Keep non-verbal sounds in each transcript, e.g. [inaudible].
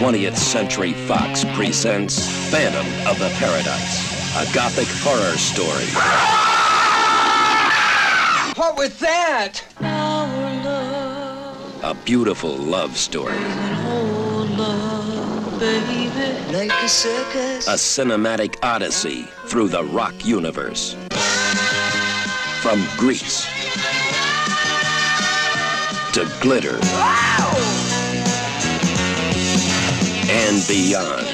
20th Century Fox presents Phantom of the Paradise, a gothic horror story. What was that? A beautiful love story. Like a circus. A cinematic odyssey through the rock universe. From grease to glitter and beyond.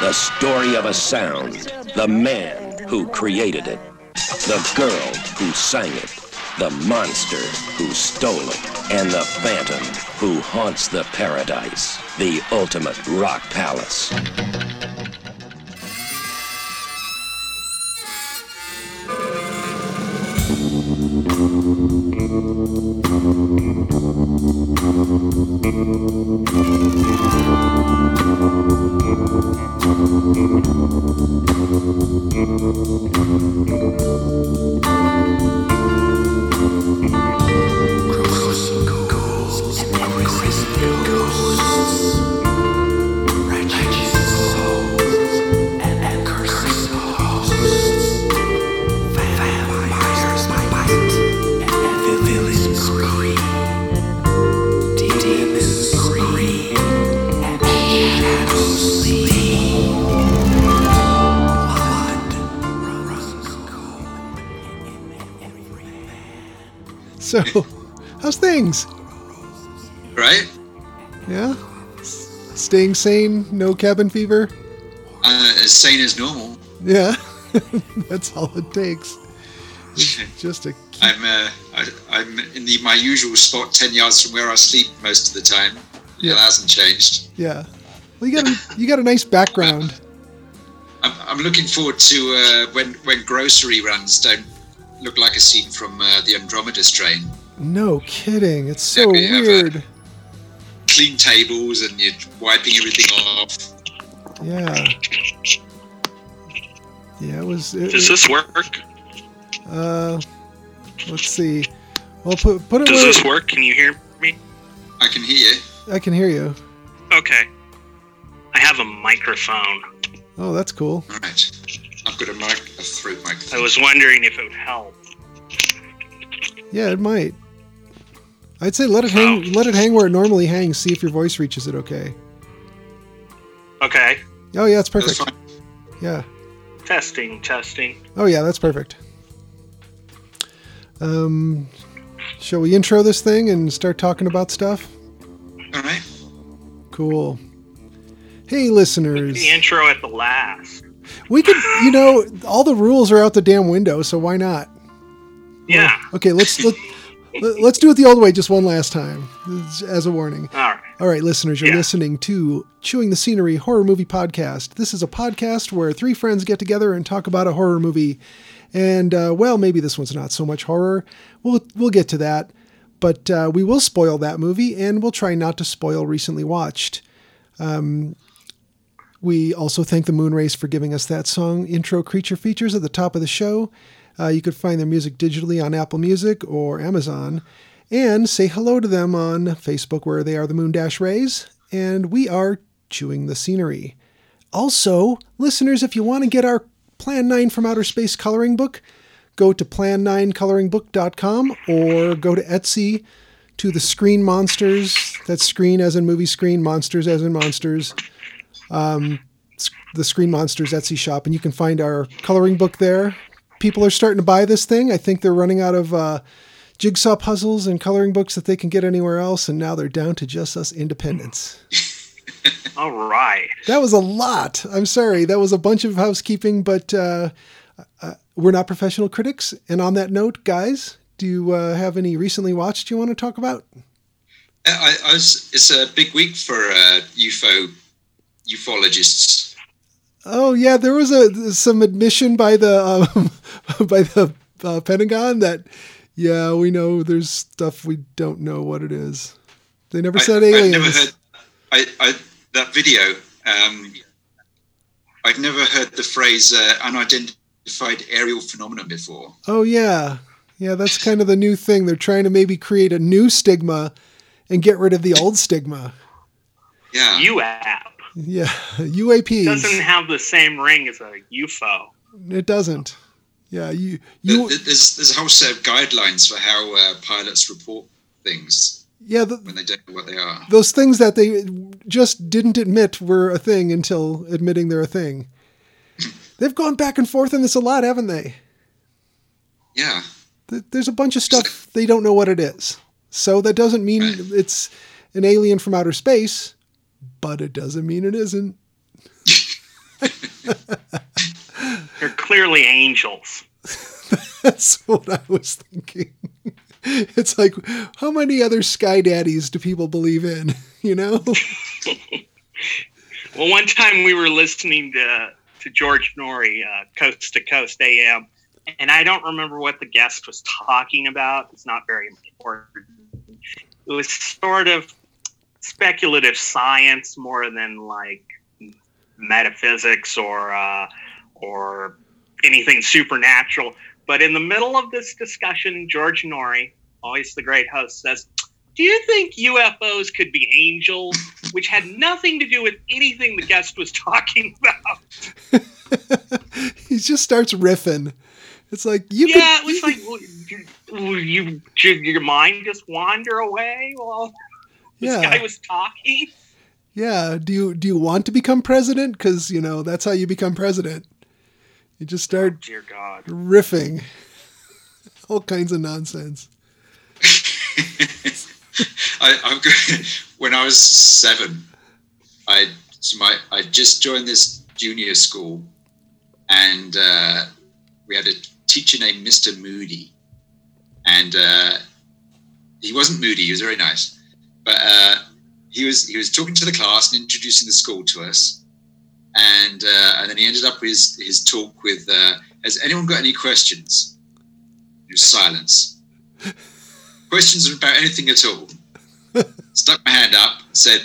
The story of a sound, the man who created it, the girl who sang it, the monster who stole it, and the phantom who haunts the paradise, the ultimate rock palace. [laughs] So, how's things? Right? Yeah? Staying sane? No cabin fever? Uh, as sane as normal. Yeah. [laughs] That's all it takes. It's [laughs] just a I'm uh, I, I'm in the, my usual spot, ten yards from where I sleep most of the time. Yeah. It hasn't changed. yeah. Well, you got a, you got a nice background. I'm, I'm looking forward to uh, when when grocery runs don't look like a scene from uh, the Andromeda Strain. No kidding. It's so Yeah, we have a- weird. Clean tables and you're wiping everything off. Yeah. Yeah, it was. It, Does this work? Uh, let's see. Well, put put it Does where this work? Can you hear me? I can hear you. I can hear you. Okay. I have a microphone. Oh, that's cool. All right. I've got a mic, a throat I was wondering if it would help. Yeah, it might. I'd say let it hang. Oh. Let it hang where it normally hangs. See if your voice reaches it. Okay. Okay. Oh yeah, it's That's perfect. fine. Yeah. Testing, testing. Oh yeah, that's perfect. Um, shall we intro this thing and start talking about stuff? All right. Cool. Hey, listeners. The intro at the last. We could, you know, all the rules are out the damn window, so why not? Yeah. Okay, let's let, let- let's do it the old way just one last time, as a warning. All right. All right, listeners, you're Yeah. listening to Chewing the Scenery Horror Movie Podcast. This is a podcast where three friends get together and talk about a horror movie. And uh, well, maybe this one's not so much horror. We'll we'll get to that, but uh, we will spoil that movie, and we'll try not to spoil recently watched. Um, we also thank the Moon Rays for giving us that song intro creature features at the top of the show. Uh, you could find their music digitally on Apple Music or Amazon, and say hello to them on Facebook, where they are the Moon Dash Rays, and we are Chewing the Scenery. Also, listeners, if you want to get our Plan 9 from Outer Space coloring book, go to plan9coloringbook.com or go to Etsy to the Screen Monsters. That's screen as in movie screen, monsters as in monsters. Um, the Screen Monsters Etsy shop, and you can find our coloring book there. People are starting to buy this thing. I think they're running out of uh, jigsaw puzzles and coloring books that they can get anywhere else, and now they're down to just us independents. [laughs] All right. That was a lot. I'm sorry. That was a bunch of housekeeping, but uh, uh, we're not professional critics. And on that note, guys, do you uh, have any recently watched you want to talk about? I, I was, it's a big week for uh, UFO ufologists. Oh yeah, there was a some admission by the um, [laughs] by the uh, Pentagon that yeah we know there's stuff we don't know what it is. They never I, said I've aliens. never heard I, I, that video. Um, I've never heard the phrase uh, unidentified aerial phenomenon before. Oh yeah, Yeah, that's kind of the new thing. They're trying to maybe create a new stigma and get rid of the old stigma. Yeah. UAP Yeah, UAPs. doesn't have the same ring as a UFO. it doesn't. Yeah, you you there's there's a whole set of guidelines for how uh, pilots report things yeah, the, when they don't know what they are. those things that they just didn't admit were a thing until admitting they're a thing. [laughs] They've gone back and forth on this a lot, haven't they? Yeah. There's a bunch of stuff they don't know what it is. So that doesn't mean Right. it's an alien from outer space, but it doesn't mean it isn't. They're clearly angels. [laughs] That's what I was thinking. It's like, how many other sky daddies do people believe in? [laughs] You know? [laughs] Well, one time we were listening to to George Noory, uh, Coast to Coast AM, and I don't remember what the guest was talking about. It's not very important. It was sort of speculative science more than like metaphysics or uh, or anything supernatural. But in the middle of this discussion, George Noory, always the great host, says, "Do you think UFOs could be angels?" Which had nothing to do with anything the guest was talking [laughs] about. [laughs] he just starts riffing. It's like, you yeah, could. it was like, well, you, you, your mind just wander away while [laughs] this Yeah. guy was talking? Yeah. Do you do you want to become president? Because you know that's how you become president. You just start Dear God. riffing, [laughs] all kinds of nonsense. [laughs] I, I'm good. When I was seven, I so my I just joined this junior school, and uh, we had a teacher named Mr. Moody, and uh, he wasn't moody. He was very nice, but uh, he was he was talking to the class and introducing the school to us, and uh, and then he ended up his his talk with, uh, "Has anyone got any questions?" There was silence. questions about anything at all? Stuck my hand up, said,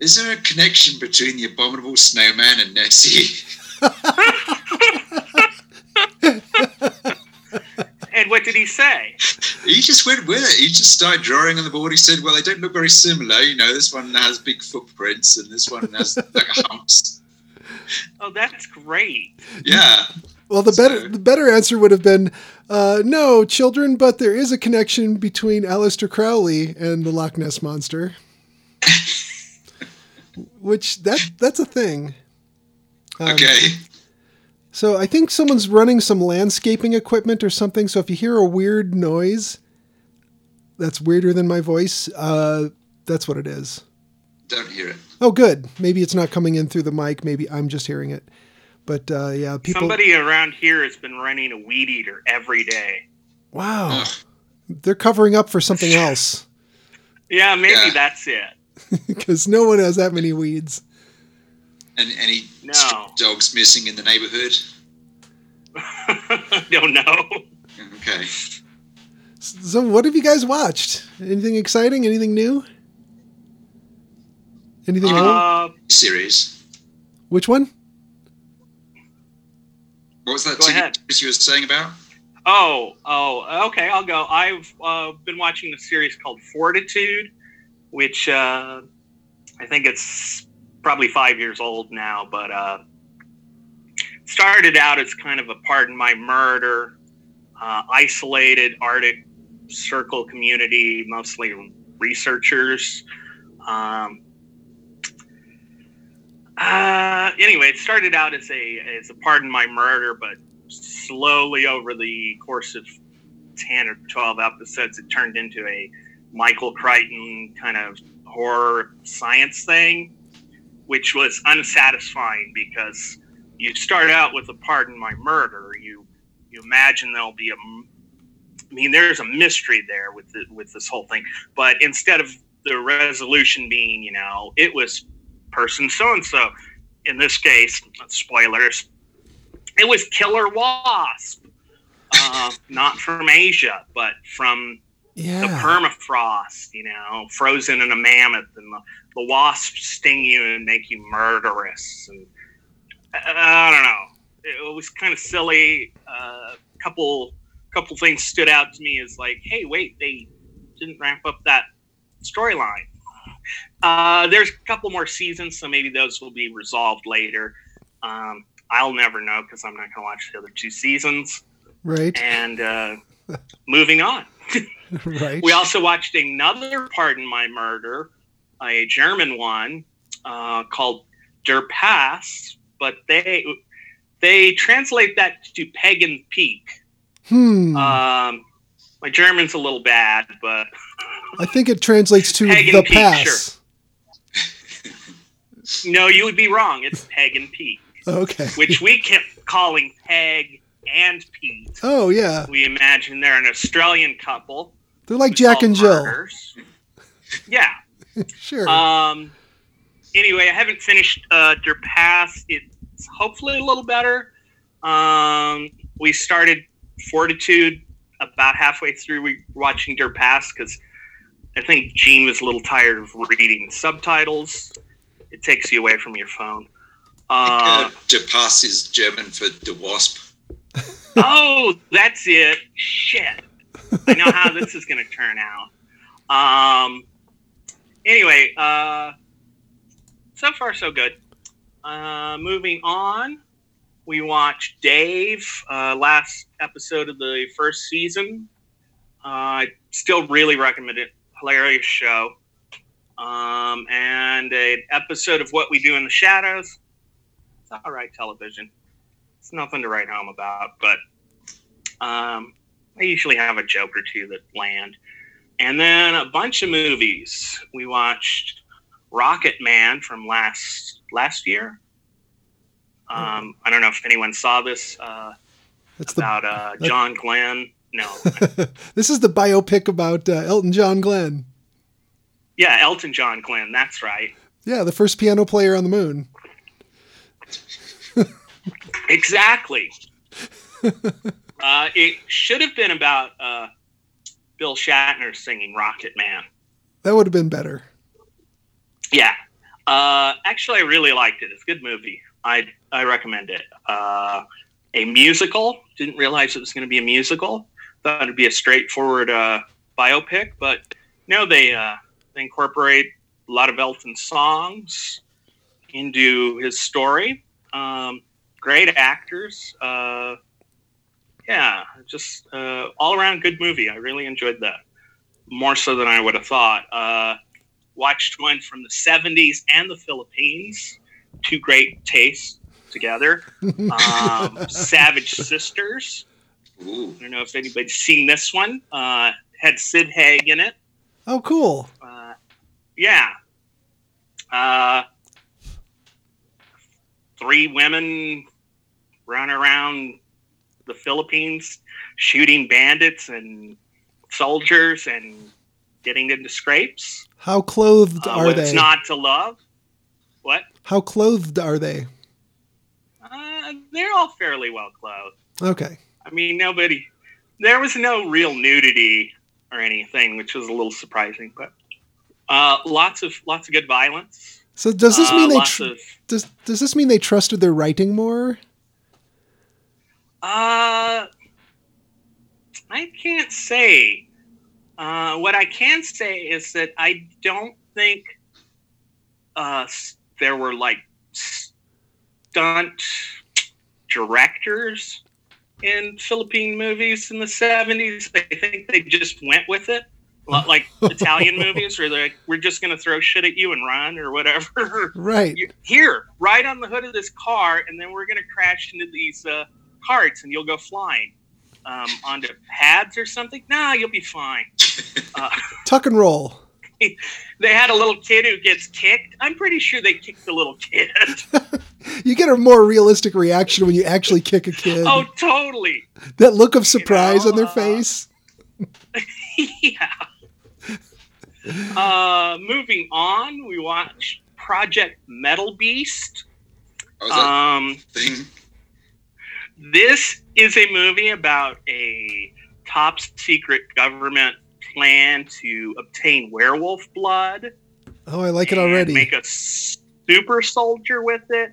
"Is there a connection between the abominable snowman and Nessie?" [laughs] And what did he say? He just went with it. He just started drawing on the board. He said, "Well, they don't look very similar. You know, this one has big footprints, and this one has like [laughs] humps." Oh, that's great. Yeah, Well, the better the better answer would have been, uh, no, children, but there is a connection between Aleister Crowley and the Loch Ness monster. [laughs] Which that that's a thing. Um, okay. So I think someone's running some landscaping equipment or something. So if you hear a weird noise, that's weirder than my voice. Uh, that's what it is. Don't hear it. Oh, good. Maybe it's not coming in through the mic. Maybe I'm just hearing it. But uh, yeah, people. Somebody around here has been running a weed eater every day. Wow, Ugh. they're covering up for something else [laughs] Yeah, maybe Yeah. that's it. [laughs] because no one has that many weeds. And any No. dogs missing in the neighborhood? [laughs] Don't know. Okay. So, what have you guys watched? Anything exciting? Anything new? Anything old? Uh, Series. Which one? What was that Go ahead. series you were saying about? oh, oh, okay, I'll go. I've uh, been watching a series called Fortitude, which uh, I think it's probably five years old now, but uh, started out as kind of a pardon my murder, uh, isolated Arctic Circle community, mostly researchers. Um, uh, anyway, it started out as a as a pardon my murder, but slowly over the course of ten or twelve episodes, it turned into a Michael Crichton kind of horror science thing, which was unsatisfying because you start out with a pardon my murder, you you imagine there'll be a I mean, there's a mystery there with the, with this whole thing, but instead of the resolution being, you know, it was person so and so. In this case, spoilers, it was Killer Wasp, uh, not from Asia, but from the permafrost, you know, frozen in a mammoth, and the, the wasps sting you and make you murderous. And uh, I don't know, it was kind of silly. A couple couple things stood out to me is like, hey, wait, they didn't ramp up that storyline. Uh, there's a couple more seasons, so maybe those will be resolved later. Um, I'll never know because I'm not going to watch the other two seasons. Right. And uh, moving on. [laughs] [laughs] right. We also watched another Pardon My Murder, a German one uh, called Der Pass, but they they translate that to Pagan Peak. hmm. Um, my German's a little bad, but I think it translates to Pagan the Peak, pass. no, you would be wrong. It's Pagan Peak, Okay. which we kept calling Peg and Pete. Oh yeah, We imagine they're an Australian couple. They're like who Jack and Jill. murders. [laughs] Yeah. [laughs] Sure. Um. Anyway, I haven't finished uh, Der Pass. It's hopefully a little better. Um, we started Fortitude about halfway through. We were watching Der Pass because I think Gene was a little tired of reading subtitles. It takes you away from your phone. Uh, [laughs] Uh, De Pass is German for the wasp. oh, that's it. Shit. I know how this is going to turn out. Um. Anyway, uh, so far so good. Uh, moving on, we watched Dave uh, last episode of the first season. Uh, I still really recommend it. Hilarious show. Um, and an episode of What We Do in the Shadows. It's all right television. It's nothing to write home about, but um, I usually have a joke or two that land. And then a bunch of movies. We watched Rocket Man from last last year. Um, I don't know if anyone saw this uh, That's the. about uh, [laughs] John Glenn. No, [laughs] this is the biopic about uh, Elton John Glenn. yeah, Elton John Glenn. That's right. Yeah, the first piano player on the moon. Exactly. [laughs] uh, it should have been about uh, Bill Shatner singing Rocket Man. That would have been better. Yeah. Uh, actually, I really liked it. It's a good movie. I I recommend it. Uh, a musical. Didn't realize it was going to be a musical. Thought it'd be a straightforward uh, biopic, but no, they uh, they incorporate a lot of Elton songs into his story. Um, great actors. Yeah, just uh, all around good movie. I really enjoyed that more so than I would have thought. Uh, watched one from the 70s and the Philippines. Two great tastes together. [laughs] Um, Savage Sisters. Ooh. I don't know if anybody's seen this one. Uh, had Sid Haig in it. Oh, cool. Uh, yeah. Uh, three women run around the Philippines shooting bandits and soldiers and getting into scrapes. How clothed Uh, are they? not to love? What? How clothed are they? Uh, they're all fairly well clothed. Okay. I mean, nobody. There was no real nudity or anything, which was a little surprising. But uh, lots of lots of good violence. So does this Uh, mean they tr- of does does this mean they trusted their writing more? Uh, I can't say. Uh, what I can say is that I don't think uh, there were like stunt directors in Philippine movies in the 70s. I think they just went with it. A lot like [laughs] Italian movies where they're like, we're just going to throw shit at you and run or whatever. Right. here, right on the hood of this car, and then we're going to crash into these uh, carts, and you'll go flying um, onto pads or something. Nah, you'll be fine. [laughs] Uh, Tuck and roll. [laughs] they had a little kid who gets kicked. I'm pretty sure they kicked the little kid. [laughs] You get a more realistic reaction when you actually kick a kid. oh, totally. that look of surprise know, on their uh, face. yeah. Uh, moving on, we watched Project Metal Beast. Oh, is that Um, thing? This is a movie about a top secret government plan to obtain werewolf blood. Oh, I like it already. Make a super soldier with it.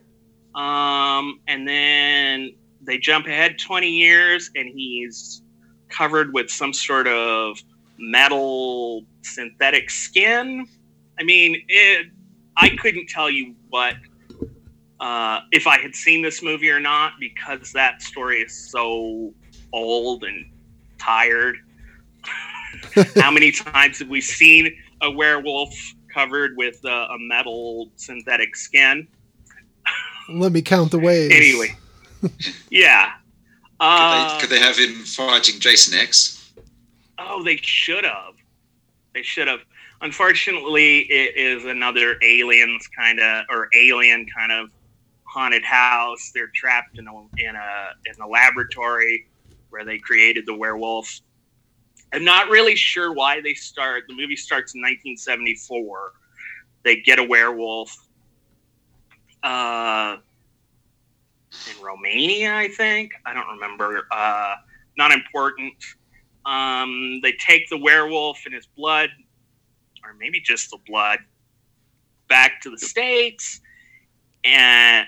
Um, and then they jump ahead 20 years, and he's covered with some sort of metal synthetic skin. I mean, it, I couldn't tell you what uh, if I had seen this movie or not because that story is so old and tired. [laughs] How many times have we seen a werewolf covered with uh, a metal synthetic skin? Let me count the ways. Anyway, yeah. Could, Uh, they, could they have him fighting Jason X? Oh, they should have. They should have. Unfortunately, it is another aliens kind of or alien kind of haunted house. They're trapped in a in a in a laboratory where they created the werewolf. I'm not really sure why they start. The movie starts in 1974. They get a werewolf. Uh, in Romania, I think. I don't remember. Uh, not important. Um, they take the werewolf and his blood, or maybe just the blood, back to the states, and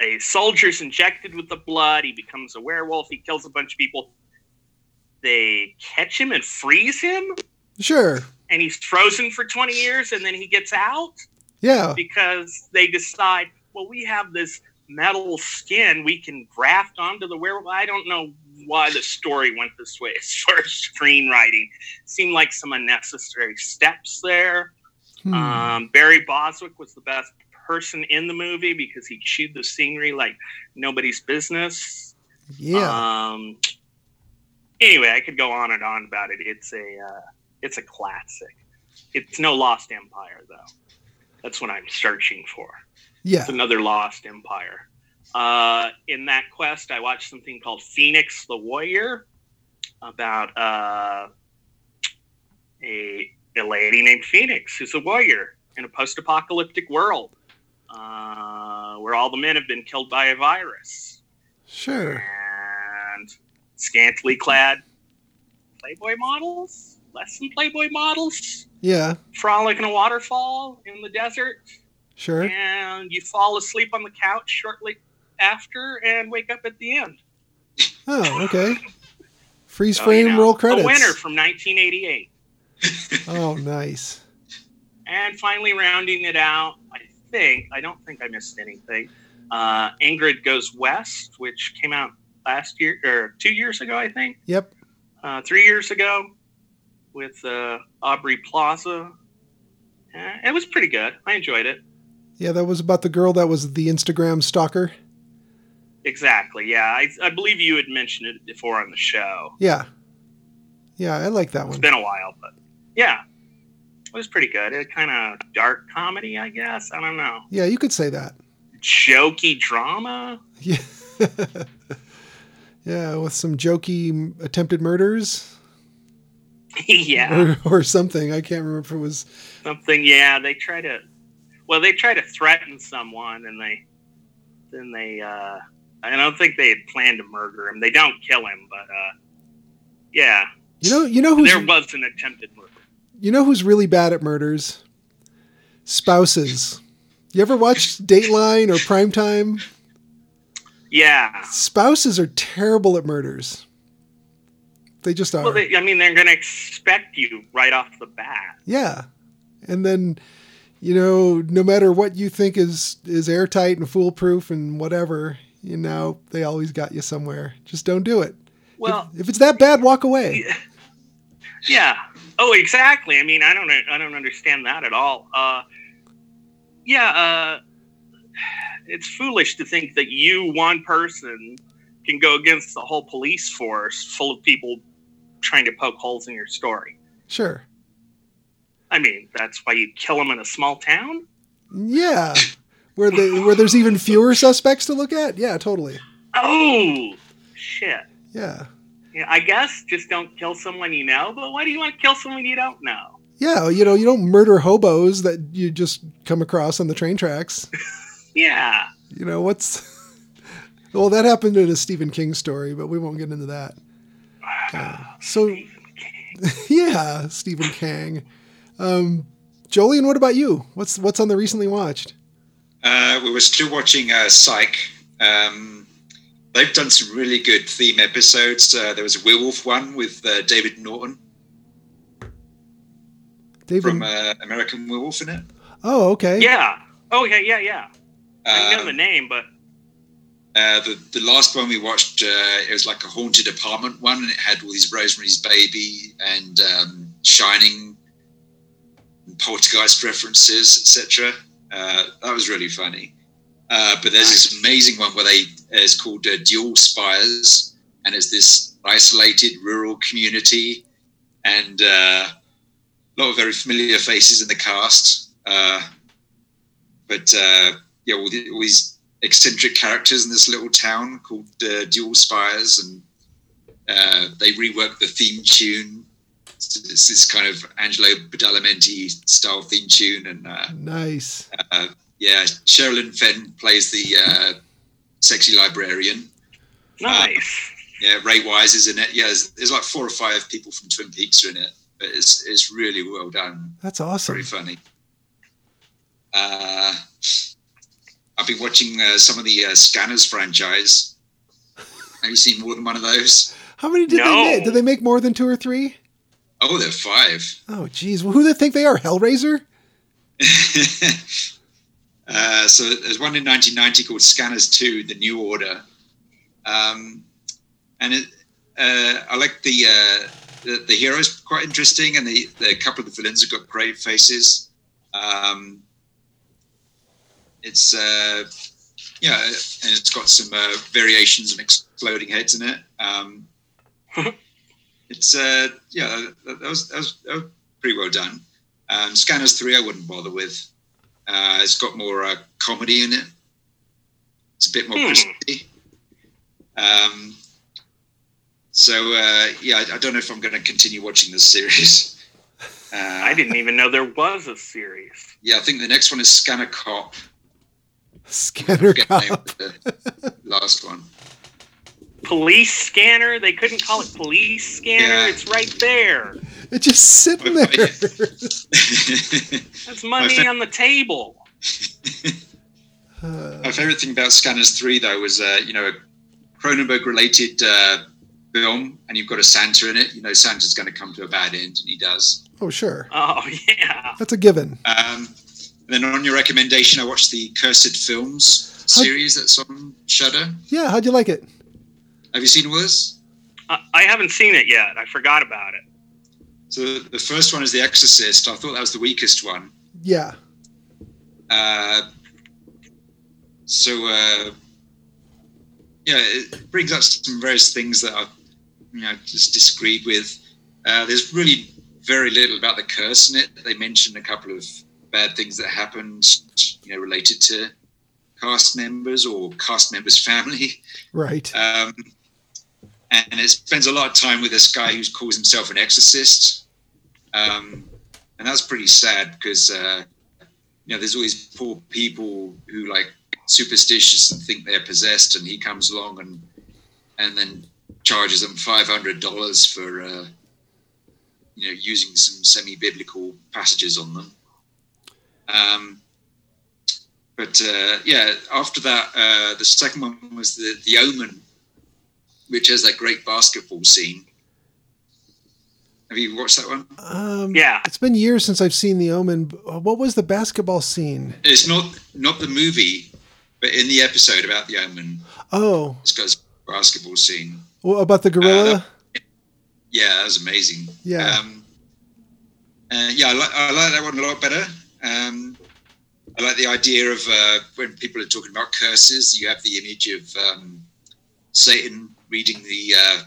a soldier's injected with the blood. He becomes a werewolf. He kills a bunch of people. They catch him and freeze him, Sure. and he's frozen for 20 years, and then he gets out Yeah. because they decide, well, we have this metal skin we can graft onto the werewolf. I don't know why the story went this way as far as screenwriting. Seemed like some unnecessary steps there. Hmm. Um, Barry Bostwick was the best person in the movie because he chewed the scenery like nobody's business. yeah. Um, anyway, I could go on and on about it. It's a uh, it's a classic. It's no Lost Empire though. That's what I'm searching for. yeah. It's another Lost Empire. Uh, in that quest, I watched something called Phoenix the Warrior about uh, a, a lady named Phoenix who's a warrior in a post apocalyptic world uh, where all the men have been killed by a virus. Sure. And scantily clad Playboy models, less than Playboy models, Yeah. frolic in a waterfall in the desert Sure. and you fall asleep on the couch shortly after and wake up at the end. Oh, okay. [laughs] Freeze So, you frame, know, roll credits. A winner from 1988. Oh, nice. And finally, rounding it out, I think, I don't think I missed anything. Uh, Ingrid Goes West, which came out last year, or two years ago, I think, Yep. uh, three years ago, with uh, Aubrey Plaza. Uh, it was pretty good. I enjoyed it. Yeah, that was about the girl that was the Instagram stalker. Exactly. Yeah. I, I believe you had mentioned it before on the show. Yeah. Yeah, I like that It's one. It's been a while, but yeah, was pretty good. It kind of dark comedy, I guess. I don't know, Yeah, you could say that. jokey drama. Yeah. [laughs] yeah, with some jokey attempted murders [laughs] yeah, or, or something. I can't remember if it was. something. Yeah, they try to. Well, they try to threaten someone, and they then they. uh I don't think they had planned to murder him. They don't kill him, but uh yeah, You know, you know who's there was an attempted murder. You know who's really bad at murders? Spouses. You ever watch Dateline or Primetime? Yeah. Spouses are terrible at murders. They just are. Well, they, I mean, they're going to expect you right off the bat. Yeah. And then, you know, no matter what you think is is airtight and foolproof and whatever, you know, they always got you somewhere. Just don't do it. Well, if, if it's that bad, walk away. Yeah. Oh, exactly. I mean, I don't, I don't understand that at all. Uh, yeah. Uh, it's foolish to think that you, one person, can go against the whole police force full of people trying to poke holes in your story. Sure. I mean, that's why you kill them in a small town. Yeah. Where the where there's even fewer suspects to look at? Yeah, totally. Oh, shit. Yeah. Yeah, I guess just don't kill someone you know. But why do you want to kill someone you don't know? Yeah, you know, you don't murder hobos that you just come across on the train tracks. [laughs] Yeah. You know, what's [laughs] Well, that happened in a Stephen King story, but we won't get into that. Uh, [sighs] so [laughs] yeah, Stephen King. Um, Jolien, what about you? What's what's on the recently watched? Uh, we were still watching uh, Psych. Um, they've done some really good theme episodes. Uh, there was a werewolf one with uh, David Naughton David. from uh, American Werewolf in it. oh, okay. Yeah. Oh yeah, yeah, yeah. I know Um, the name, but Uh, the the last one we watched, uh, it was like a haunted apartment one, and it had all these Rosemary's Baby and um, Shining, and Poltergeist references, etc. Uh, that was really funny. Uh, but there's this amazing one where they it's called uh, Dual Spires, and it's this isolated rural community, and uh, a lot of very familiar faces in the cast. Uh, but uh, yeah, all, the, all these eccentric characters in this little town called uh, Dual Spires, and uh, they reworked the theme tune. It's, it's this kind of Angelo Badalamenti style theme tune, and uh, Nice. uh, yeah, Sherilyn Fenn plays the uh, sexy librarian. nice. Yeah, Ray Wise is in it. Yeah, there's, there's like four or five people from Twin Peaks are in it, but it's it's really well done. That's awesome. Very funny. Uh, I've been watching uh, some of the uh, Scanners franchise. Have you seen more than one of those? How many did No. they make? Did they make more than two or three? Oh, there are five. Oh, geez. Well, who do they think they are? Hellraiser? [laughs] uh, so there's one in 1990 called Scanners 2, The New Order. Um, and it, uh, I like the, uh, the the heroes quite interesting, and the, the couple of the villains have got great faces. Um, it's uh, yeah, and it's got some uh, variations and exploding heads in it. Um, [laughs] it's uh, yeah, that, that was, that was that was pretty well done. Um, Scanners three, I wouldn't bother with. Uh, it's got more uh, comedy in it. It's a bit more Hmm. crispy. Um, so uh, yeah, I, I don't know if I'm going to continue watching this series. [laughs] Uh, I didn't even know there was a series. Yeah, I think the next one is Scanner Cop. Scanner Forget Cop. the last one. Police scanner. They couldn't call it police scanner. Yeah. It's right there. It's just sitting there. [laughs] That's money fa- on the table. My favorite thing about Scanners 3, though, was, uh, you know, a Cronenberg related uh, film, and you've got a Santa in it. You know, Santa's going to come to a bad end, and he does. oh, sure. Oh yeah. That's a given. Um, and then on your recommendation, I watched the Cursed Films series that's on Shudder. Yeah, how'd you like it? Have you seen all this? I, I haven't seen it yet. I forgot about it. So the first one is The Exorcist. I thought that was the weakest one. Yeah. Uh, so uh, yeah, it brings up some various things that I, you know, just disagreed with. Uh, there's really very little about the curse in it. They mention a couple of bad things that happened, you know, related to cast members or cast members' family. Right. Um, and it spends a lot of time with this guy who calls himself an exorcist. Um, and that's pretty sad because, uh, you know, there's always poor people who like superstitious and think they're possessed, and he comes along and and then charges them five hundred dollars for uh, you know using some semi-biblical passages on them. Um, but uh, yeah, after that, uh, the second one was the the Omen, which has that great basketball scene. Have you watched that one? Um, Yeah. It's been years since I've seen The Omen. What was the basketball scene? It's not not the movie, but in the episode about the Omen, Oh, it's got a basketball scene. well, about the gorilla? Yeah, that was amazing. Yeah. Um, uh, yeah, I like, I like that one a lot better. Um, I like the idea of uh, when people are talking about curses, you have the image of um, Satan reading the uh,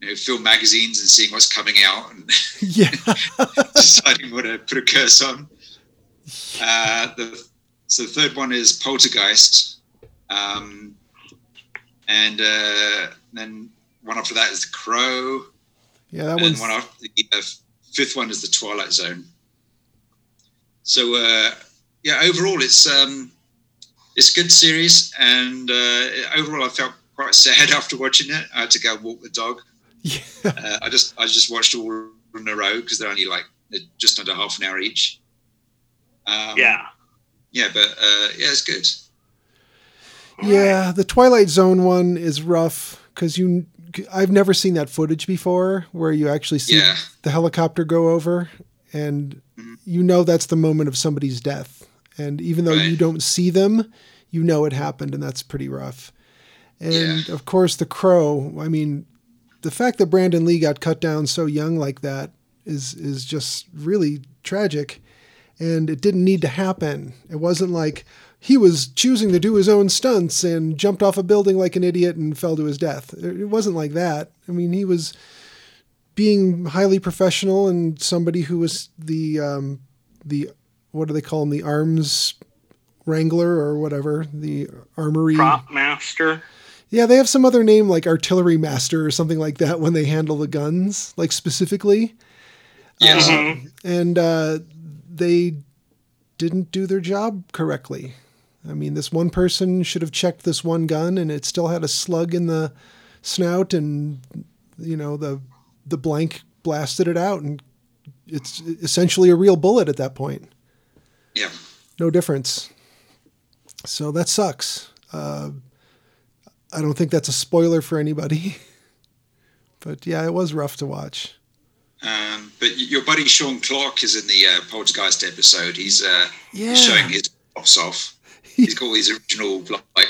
you know, film magazines and seeing what's coming out and [laughs] yeah. [laughs] deciding what to put a curse on. Uh, the, so the third one is Poltergeist. Um, and uh, then one after that is The Crow. Yeah, that and one's. one after the uh, fifth one is The Twilight Zone. So uh, yeah, overall it's um, it's a good series, and uh, overall I felt quite sad after watching it. I had to go walk the dog. [laughs] Yeah. Uh, I just I just watched all in a row because they're only like they're just under half an hour each. Um, Yeah. yeah, but uh, yeah, it's good. Yeah, the Twilight Zone one is rough because you. I've never seen that footage before where you actually see Yeah. the helicopter go over, and you know that's the moment of somebody's death. And even though you don't see them, you know it happened, and that's pretty rough. And Yeah. of course, the crow. I mean, the fact that Brandon Lee got cut down so young like that is is just really tragic. And it didn't need to happen. It wasn't like he was choosing to do his own stunts and jumped off a building like an idiot and fell to his death. It wasn't like that. I mean, he was being highly professional and somebody who was the um, the what do they call him the arms wrangler or whatever the armory Prop master. Yeah, they have some other name like artillery master or something like that when they handle the guns, like specifically. Yes. And uh, they didn't do their job correctly. I mean, this one person should have checked this one gun, and it still had a slug in the snout, and you know the the blank blasted it out, and it's essentially a real bullet at that point Yeah. no difference. So that sucks. Uh, I don't think that's a spoiler for anybody. [laughs] But yeah, it was rough to watch. Um, but your buddy Sean Clark is in the uh, Poltergeist episode. He's uh, Yeah. showing his props off. [laughs] He's got all these original like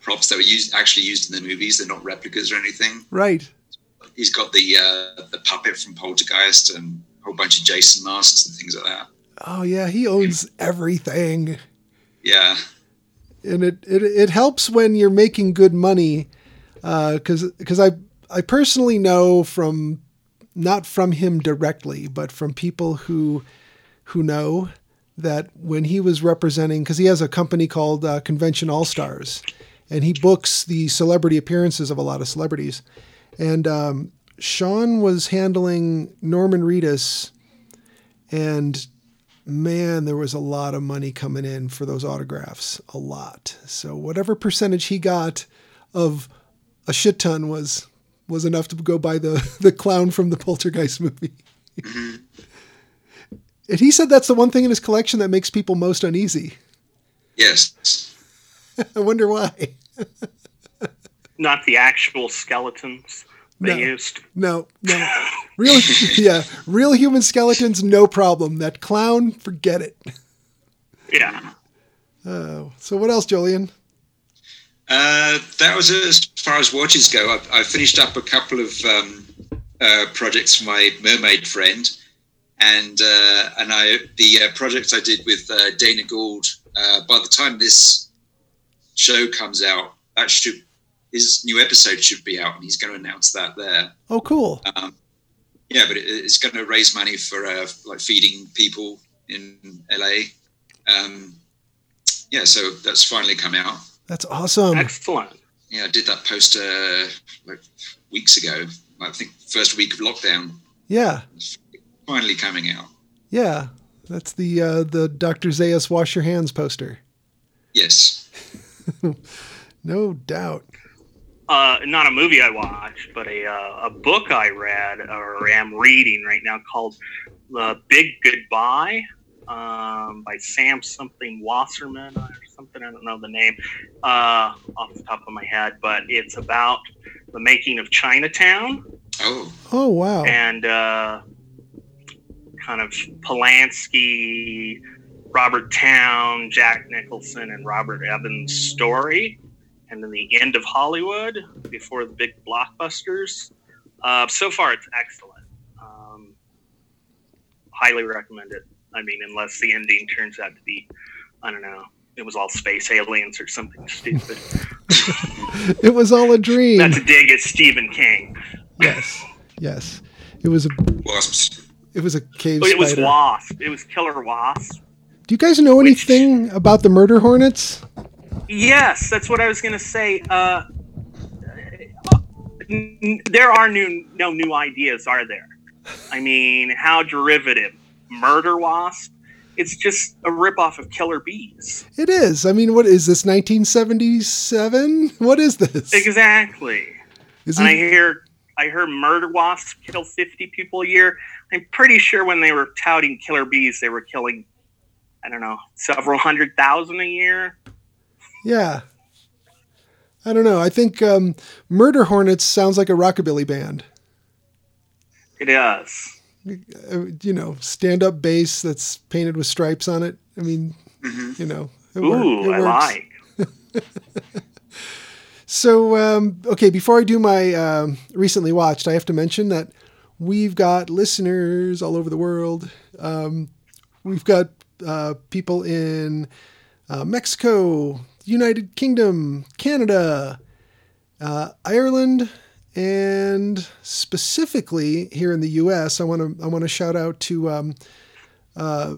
props that were used actually used in the movies. They're not replicas or anything. Right. He's got the uh, the puppet from Poltergeist and a whole bunch of Jason masks and things like that. Oh yeah, he owns everything. Yeah. And it, it it helps when you're making good money because because I I personally know from not from him directly but from people who who know that when he was representing because he has a company called uh, Convention All Stars and he books the celebrity appearances of a lot of celebrities. And um, Sean was handling Norman Reedus and man, there was a lot of money coming in for those autographs, a lot. So whatever percentage he got of a shit ton was was enough to go buy the [laughs] the clown from the Poltergeist movie. Mm-hmm. and he said that's the one thing in his collection that makes people most uneasy. Yes. [laughs] I wonder why. [laughs] Not the actual skeletons they No. used. No, no. [laughs] Real yeah, real human skeletons no problem. That clown, forget it. Yeah. Oh, so what else, Jolien? Uh, that was as far as watches go. I, I finished up a couple of um, uh, projects for my mermaid friend, and uh, and I the uh, project I did with uh, Dana Gould. Uh, by the time this show comes out, that should his new episode should be out, and he's going to announce that there. Oh, cool. Um, yeah, but it, it's going to raise money for uh, like feeding people in LA. Um, yeah, so that's finally come out. That's awesome. Excellent. Yeah, I did that poster like weeks ago. I think first week of lockdown. Yeah. Finally coming out. Yeah, that's the uh, the Dr. Zaius wash your hands poster. Yes. [laughs] No doubt. Uh, not a movie I watched, but a, uh, a book I read or am reading right now called The Big Goodbye um, by Sam something Wasserman or something. I don't know the name uh, off the top of my head, but it's about the making of Chinatown Oh, Oh wow. and uh, kind of Polanski, Robert Towne, Jack Nicholson, and Robert Evans' story, and then the end of Hollywood before the big blockbusters. Uh, so far, it's excellent. Um, highly recommend it. I mean, unless the ending turns out to be, I don't know, it was all space aliens or something [laughs] stupid. It was all a dream. That's a dig at Stephen King. yes. Yes. It was a wasps. it was a cave But it was. Wasp. It was Killer Wasp. Do you guys know anything about the murder hornets? Yes, that's what I was going to say. Uh, n- there are new no new ideas, are there? I mean, how derivative? Murder wasp? It's just a ripoff of Killer Bees. It is. I mean, what is this 1977? [laughs] What is this? Exactly. Is And I hear I heard murder wasps kill 50 people a year. I'm pretty sure when they were touting Killer Bees, they were killing I don't know several hundred thousand a year. Yeah. I don't know. I think um, Murder Hornets sounds like a rockabilly band. It does. Uh, You know, stand up bass that's painted with stripes on it. I mean, you know. Ooh, I like. [laughs] So, um, okay, before I do my um, recently watched, I have to mention that we've got listeners all over the world. Um, we've got uh, people in uh, Mexico, United Kingdom, Canada, uh, Ireland, and specifically here in the U.S. I want to I want to shout out to um, uh,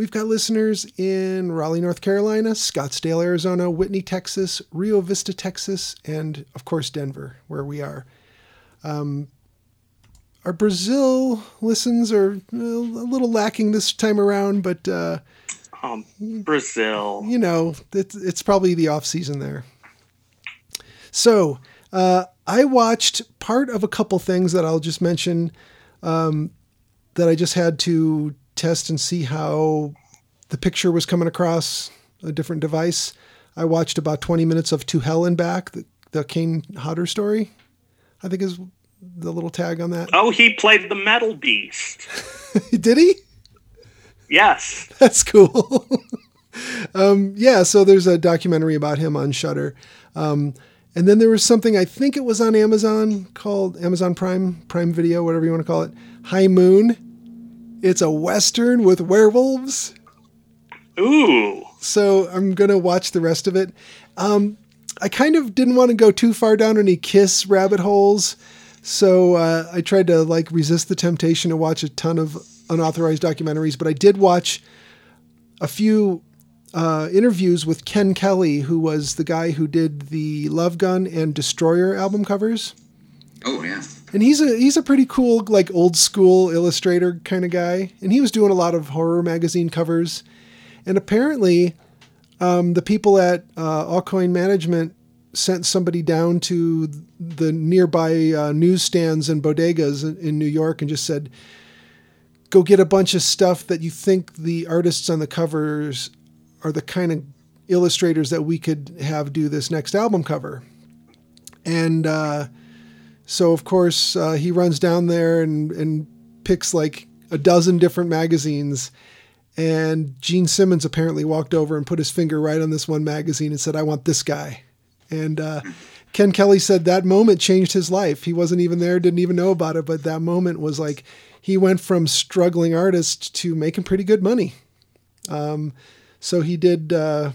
We've got listeners in Raleigh, North Carolina, Scottsdale, Arizona, Whitney, Texas, Rio Vista, Texas, and of course Denver, where we are. Um, our Brazil listens are a little lacking this time around, but uh, Um, Brazil. you know, it's, it's probably the off season there. So uh, I watched part of a couple things that I'll just mention um, that I just had to test and see how the picture was coming across a different device. I watched about 20 minutes of To Hell and Back, the, the Kane Hodder story, I think is the little tag on that. Oh, he played the metal beast. [laughs] Did he? Yes. [laughs] That's cool. [laughs] um, yeah, so there's a documentary about him on Shudder, um, and then there was something I think it was on Amazon called Amazon Prime Prime Video, whatever you want to call it. High Moon. It's a western with werewolves. Ooh. So I'm gonna watch the rest of it. Um, I kind of didn't want to go too far down any Kiss rabbit holes, so uh, I tried to like resist the temptation to watch a ton of unauthorized documentaries. But I did watch a few uh, interviews with Ken Kelly, who was the guy who did the Love Gun and Destroyer album covers. Oh yeah. And he's a he's a pretty cool like old school illustrator kind of guy, and he was doing a lot of horror magazine covers. And apparently, um, the people at uh, Aucoin Management sent somebody down to the nearby uh, newsstands and bodegas in, in New York and just said, "Go get a bunch of stuff that you think the artists on the covers are the kind of illustrators that we could have do this next album cover." And uh, so of course uh, he runs down there and and picks like a dozen different magazines. And Gene Simmons apparently walked over and put his finger right on this one magazine and said, "I want this guy." And uh, [laughs] Ken Kelly said that moment changed his life. He wasn't even there, didn't even know about it, but that moment was like he went from struggling artist to making pretty good money. Um, so he did uh,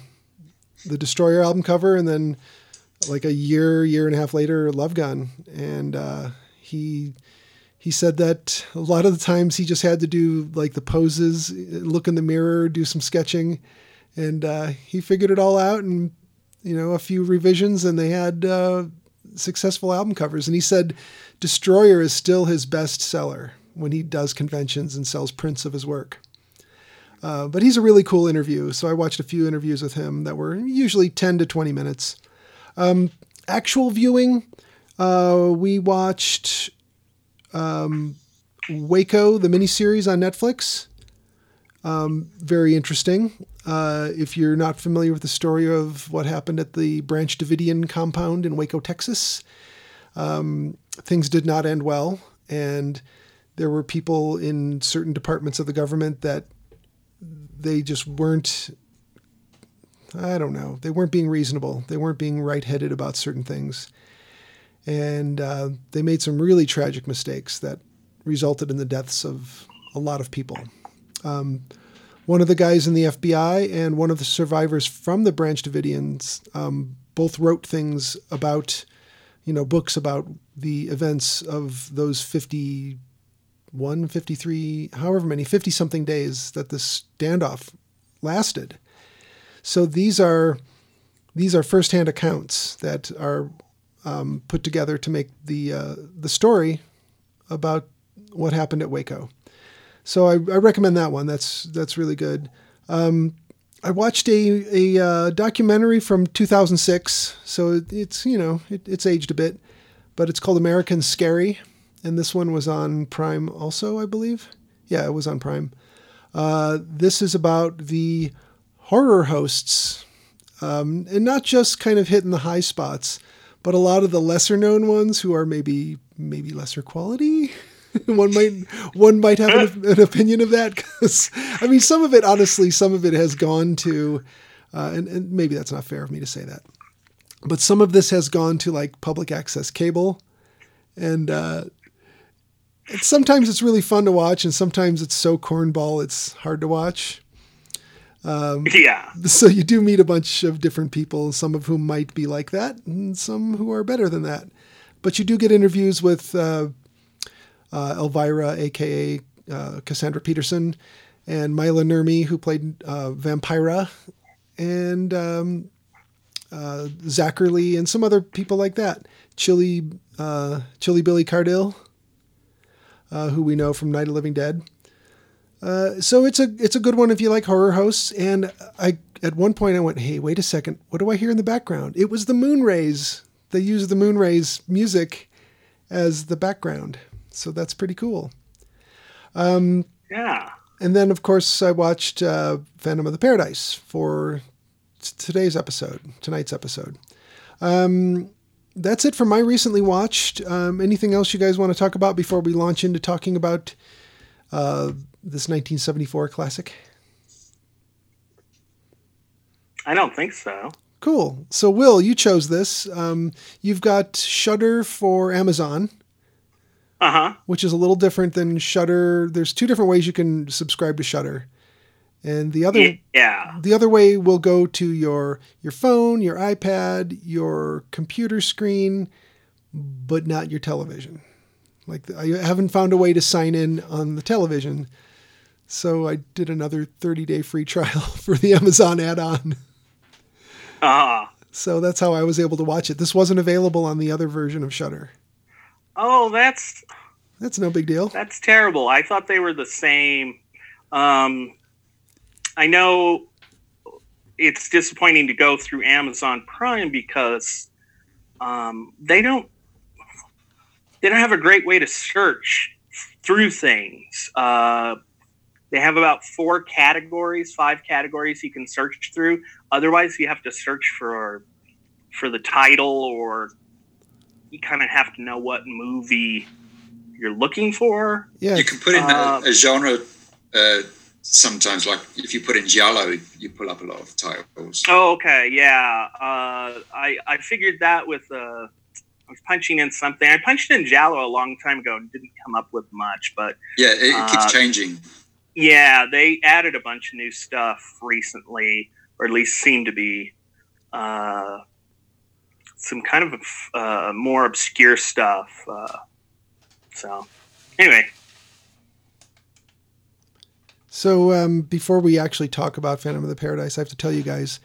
the Destroyer album cover, and then like a year, year and a half later, Love Gun, and uh, he he said that a lot of the times he just had to do like the poses, look in the mirror, do some sketching, and uh, he figured it all out. And you know, a few revisions, and they had uh, successful album covers. And he said Destroyer is still his best seller when he does conventions and sells prints of his work. Uh, but he's a really cool interview. So I watched a few interviews with him that were usually 10 to 20 minutes. Um, actual viewing, uh, we watched um, Waco, the miniseries on Netflix. Um, very interesting. Uh, if you're not familiar with the story of what happened at the Branch Davidian compound in Waco, Texas, um, things did not end well. And there were people in certain departments of the government that they just weren't I don't know. They weren't being reasonable. They weren't being right-headed about certain things, and uh, they made some really tragic mistakes that resulted in the deaths of a lot of people. Um, one of the guys in the FBI and one of the survivors from the Branch Davidians um, both wrote things about, you know, books about the events of those 51, 53, however many, 50 something days that this standoff lasted. So these are these are firsthand accounts that are um, put together to make the uh, the story about what happened at Waco. So I, I recommend that one. That's that's really good. Um, I watched a a uh, documentary from 2006, so it, it's you know it, it's aged a bit, but it's called American Scary, and this one was on Prime also, I believe. Yeah, it was on Prime. Uh, this is about the horror hosts um, and not just kind of hitting the high spots, but a lot of the lesser known ones who are maybe maybe lesser quality. [laughs] one might one might have an, an opinion of that because I mean some of it honestly some of it has gone to uh, and, and maybe that's not fair of me to say that but some of this has gone to like public access cable and uh, it's, sometimes it's really fun to watch and sometimes it's so cornball it's hard to watch [laughs] yeah. so you do meet a bunch of different people some of whom might be like that and some who are better than that but you do get interviews with uh, uh, Elvira, aka uh, Cassandra Peterson, and Maila Nurmi, who played uh, Vampira, and um, uh, Zacherley, and some other people like that. Chilly, uh, Chilly Billy Cardille, uh, who we know from Night of Living Dead. Uh, so it's a it's a good one if you like horror hosts. And I at one point I went, hey, wait a second, what do I hear in the background? It was the Moon Rays. They used the Moon Rays music as the background. So that's pretty cool. Yeah. And then, of course, I watched uh, Phantom of the Paradise for t- today's episode, tonight's episode. Um, that's it for my recently watched. Um, anything else you guys want to talk about before we launch into talking about uh, this 1974 classic? I don't think so. Cool. So, Will, you chose this. Um, you've got Shudder for Amazon. Uh huh. which is a little different than Shudder. There's two different ways you can subscribe to Shudder, and the other Yeah. the other way will go to your your phone, your iPad, your computer screen, but not your television. Like I haven't found a way to sign in on the television, so I did another 30 day free [laughs] trial for the Amazon add-on. Uh, So that's how I was able to watch it. This wasn't available on the other version of Shudder. oh, that's That's no big deal. That's terrible. I thought they were the same. Um, I know it's disappointing to go through Amazon Prime because um, they don't they don't have a great way to search through things. Uh, they have about four categories, five categories you can search through. Otherwise, you have to search for for the title, or you kind of have to know what movie you're looking for. Yeah, You can put in Uh, a, a genre uh, sometimes, like if you put in Giallo, you pull up a lot of titles. Oh, okay, yeah. Uh, I I figured that with uh, I was punching in something. I punched in Giallo a long time ago and didn't come up with much, but Yeah, it, it Uh, keeps changing. yeah, they added a bunch of new stuff recently, or at least seem to be uh, some kind of uh, more obscure stuff. Uh, so, anyway, So um, before we actually talk about Phantom of the Paradise, I have to tell you guys,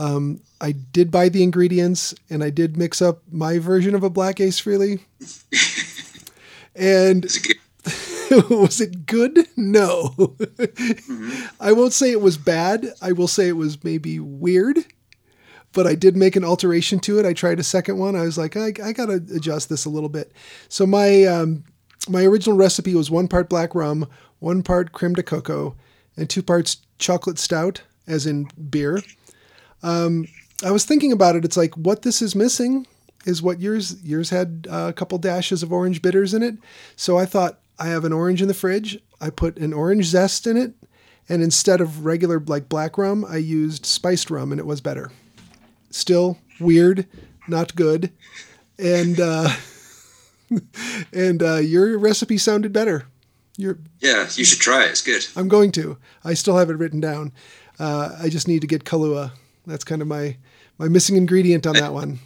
um, I did buy the ingredients and I did mix up my version of a black Ace Frehley. and It's a good, [laughs] was it good? No. I won't say it was bad. I will say it was maybe weird. But I did make an alteration to it. I tried a second one. I was like, I, I gotta adjust this a little bit. So my um, my original recipe was one part black rum, one part creme de coco, and two parts chocolate stout, as in beer. Um, I was thinking about it. It's like what this is missing is what yours yours had uh, a couple dashes of orange bitters in it. So I thought I have an orange in the fridge. I put an orange zest in it, and instead of regular like black rum, I used spiced rum, and it was better. Still weird, not good, and uh, [laughs] and uh, your recipe sounded better. Your yeah, you should try it. It's good. I'm going to. I still have it written down. Uh, I just need to get Kahlua. That's kind of my my missing ingredient on that one.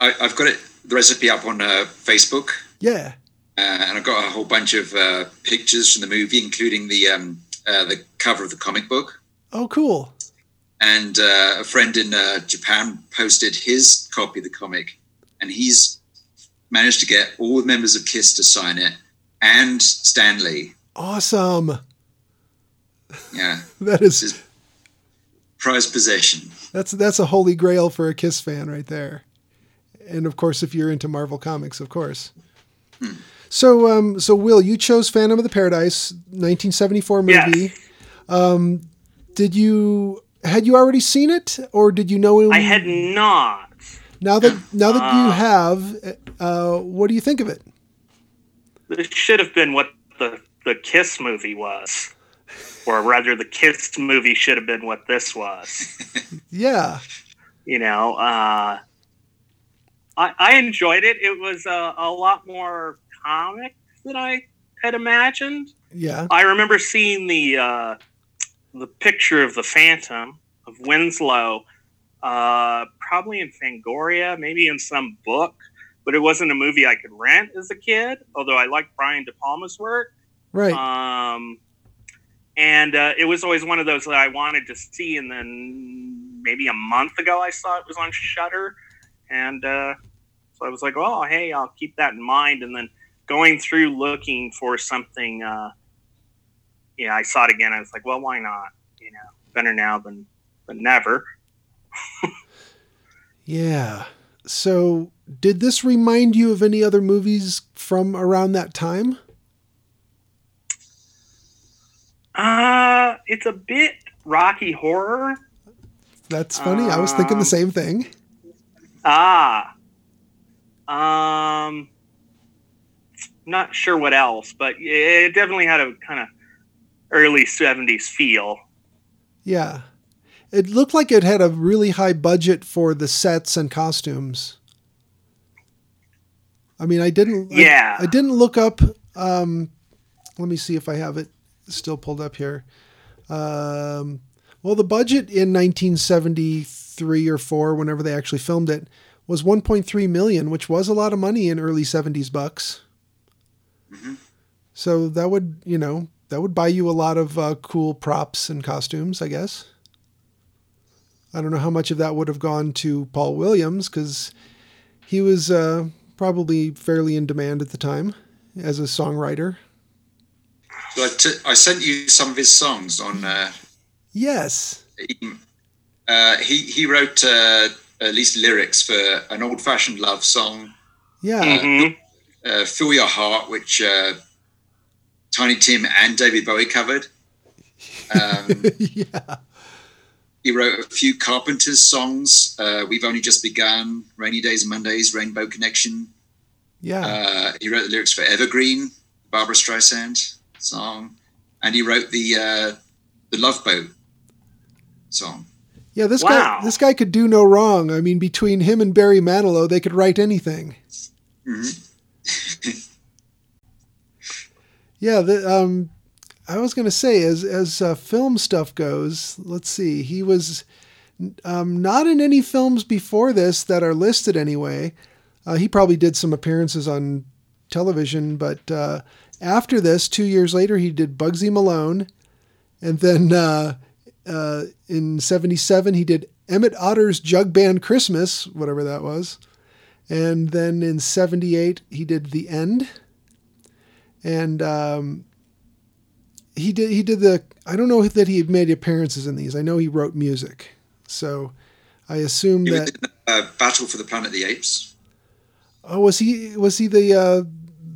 I, I've got it the recipe up on uh, Facebook, Yeah. uh, and I've got a whole bunch of uh, pictures from the movie, including the um, uh, the cover of the comic book. Oh, cool. And uh, a friend in uh, Japan posted his copy of the comic, and he's managed to get all the members of Kiss to sign it, and Stanley. Awesome. Yeah, [laughs] That is his prized possession. that's that's a holy grail for a Kiss fan right there. And of course, if you're into Marvel comics, of course. So, um, so Will, you chose Phantom of the Paradise, 1974 movie. Yes. Did you had you already seen it, or did you know him? I had not. Now that now that you Uh, have, uh, what do you think of it? This should have been what the the Kiss movie was, or rather, the Kiss movie should have been what this was. [laughs] Yeah, you know, uh, I, I enjoyed it. It was a, a lot more comic than I had imagined. yeah, I remember seeing the uh, the picture of the Phantom of Winslow, uh, probably in Fangoria, maybe in some book, but it wasn't a movie I could rent as a kid. Although I liked Brian De Palma's work, right. um, and uh, it was always one of those that I wanted to see. And then maybe a month ago, I saw it was on Shudder, and uh, so I was like, "Oh, hey, I'll keep that in mind." And then going through looking for something, uh, yeah, I saw it again. I was like, "Well, why not? You know, better now than than never." [laughs] Yeah. So, did this remind you of any other movies from around that time? Uh, it's a bit Rocky Horror. That's funny. I was thinking the Um, same thing. Ah. Um not sure what else, but it definitely had a kind of early 70s feel. Yeah. It looked like it had a really high budget for the sets and costumes. I mean, I didn't. Yeah. I, didn't look up. Um, let me see if I have it still pulled up here. Um, well, the budget in 1973 or four, whenever they actually filmed it, was 1.3 million, which was a lot of money in early 70s bucks. Mm-hmm. So that would, you know, that would buy you a lot of uh, cool props and costumes, I guess. I don't know how much of that would have gone to Paul Williams because he was uh, probably fairly in demand at the time as a songwriter. So I, t- I sent you some of his songs on. Uh, Yes. uh, he he wrote uh, at least lyrics for an old-fashioned love song, Yeah. Mhm. uh, "Fill Your Heart," which uh, Tiny Tim and David Bowie covered. [laughs] Um, yeah. He wrote a few Carpenters songs. Uh, We've only just begun, Rainy Days and Mondays, Rainbow Connection. Yeah. Uh, he wrote the lyrics for Evergreen, Barbra Streisand song, and he wrote the uh, the Love Boat song. yeah. This wow. guy. This guy could do no wrong. I mean, between him and Barry Manilow, they could write anything. Mhm. [laughs] Yeah. The, um, I was going to say, as as uh, film stuff goes, let's see. He was um, not in any films before this that are listed anyway. Uh, he probably did some appearances on television, but uh, after this, two years later, he did Bugsy Malone, and then uh, uh, in '77 he did Emmett Otter's Jug Band Christmas, whatever that was, and then in '78 he did The End, and um, he did he did the I don't know that he made appearances in these. I know he wrote music, so I assume He that. in uh, Battle for the Planet of the Apes. Oh, was he was he the uh,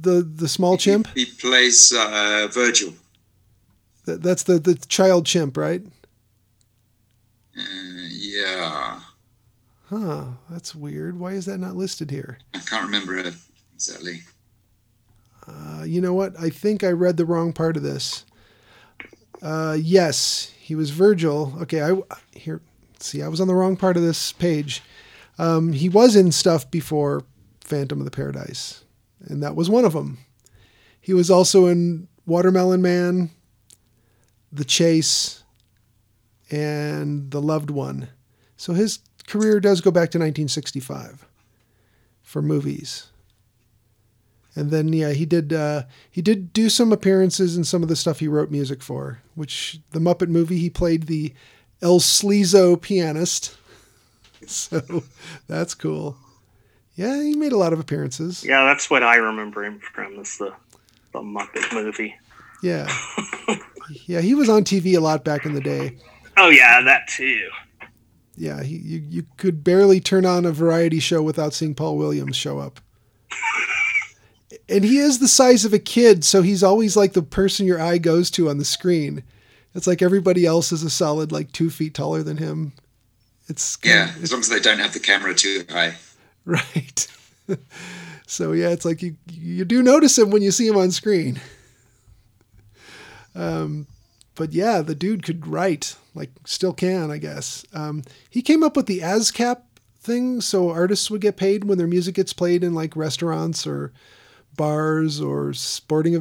the the small chimp? He, he plays uh, Virgil. That, that's the the child chimp, right? Uh, yeah, Huh. That's weird. Why is that not listed here? I can't remember it exactly. Uh, you know what? I think I read the wrong part of this. Uh, yes, he was Virgil. Okay, I here. See, I was on the wrong part of this page. Um, he was in stuff before Phantom of the Paradise, and that was one of them. He was also in Watermelon Man, The Chase, and The Loved One. So his career does go back to 1965 for movies. And then yeah, he did uh, he did do some appearances in some of the stuff he wrote music for, which the Muppet movie he played the El Sleazo pianist. [laughs] So that's cool. Yeah, he made a lot of appearances. Yeah, that's what I remember him from is the the Muppet movie. Yeah. [laughs] Yeah, he was on TV a lot back in the day. Oh yeah, that too. Yeah, he, you, you could barely turn on a variety show without seeing Paul Williams show up. [laughs] And he is the size of a kid, so he's always like the person your eye goes to on the screen. It's like everybody else is a solid like two feet taller than him. It's Yeah, as long as they don't have the camera too high. [laughs] right. [laughs] so yeah, it's like you you do notice him when you see him on screen. Um, but yeah, the dude could write, like still can, I guess. Um, he came up with the ASCAP thing, so artists would get paid when their music gets played in like restaurants or bars or sporting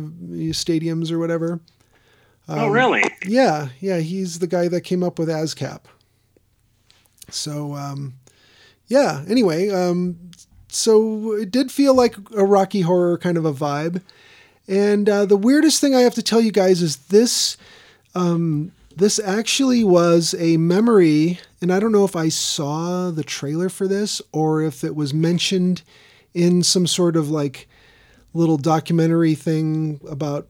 stadiums or whatever. oh, really? Yeah, yeah, he's the guy that came up with ASCAP. So, um, yeah. Anyway, um, so it did feel like a Rocky Horror kind of a vibe. And uh, the weirdest thing I have to tell you guys is this. Um, this actually was a memory, and I don't know if I saw the trailer for this or if it was mentioned in some sort of like little documentary thing about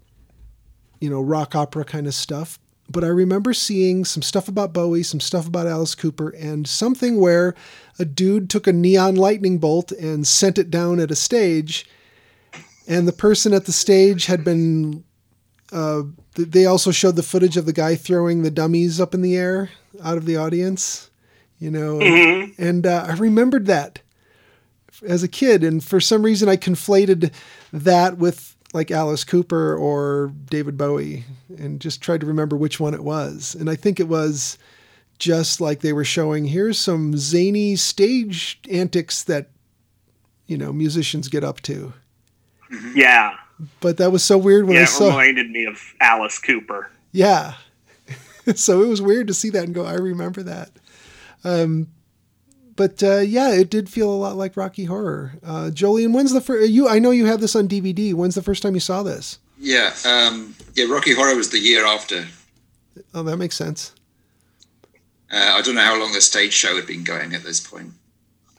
you know, rock opera kind of stuff. But I remember seeing some stuff about Bowie, some stuff about Alice Cooper, and something where a dude took a neon lightning bolt and sent it down at a stage. And the person at the stage had been. Uh, they also showed the footage of the guy throwing the dummies up in the air out of the audience, you know. And uh, I remembered that as a kid, and for some reason I conflated that with like Alice Cooper or David Bowie, and just tried to remember which one it was. And I think it was just like they were showing here's some zany stage antics that you know musicians get up to. Yeah. But that was so weird when Yeah, I it saw. reminded me of Alice Cooper. Yeah. [laughs] so it was weird to see that and go, I remember that. Um, but uh, yeah, it did feel a lot like Rocky Horror. Uh, Jolene, when's the first? You, I know you have this on DVD. When's the first time you saw this? Yeah, um, yeah. Rocky Horror was the year after. Oh, that makes sense. Uh, I don't know how long the stage show had been going at this point.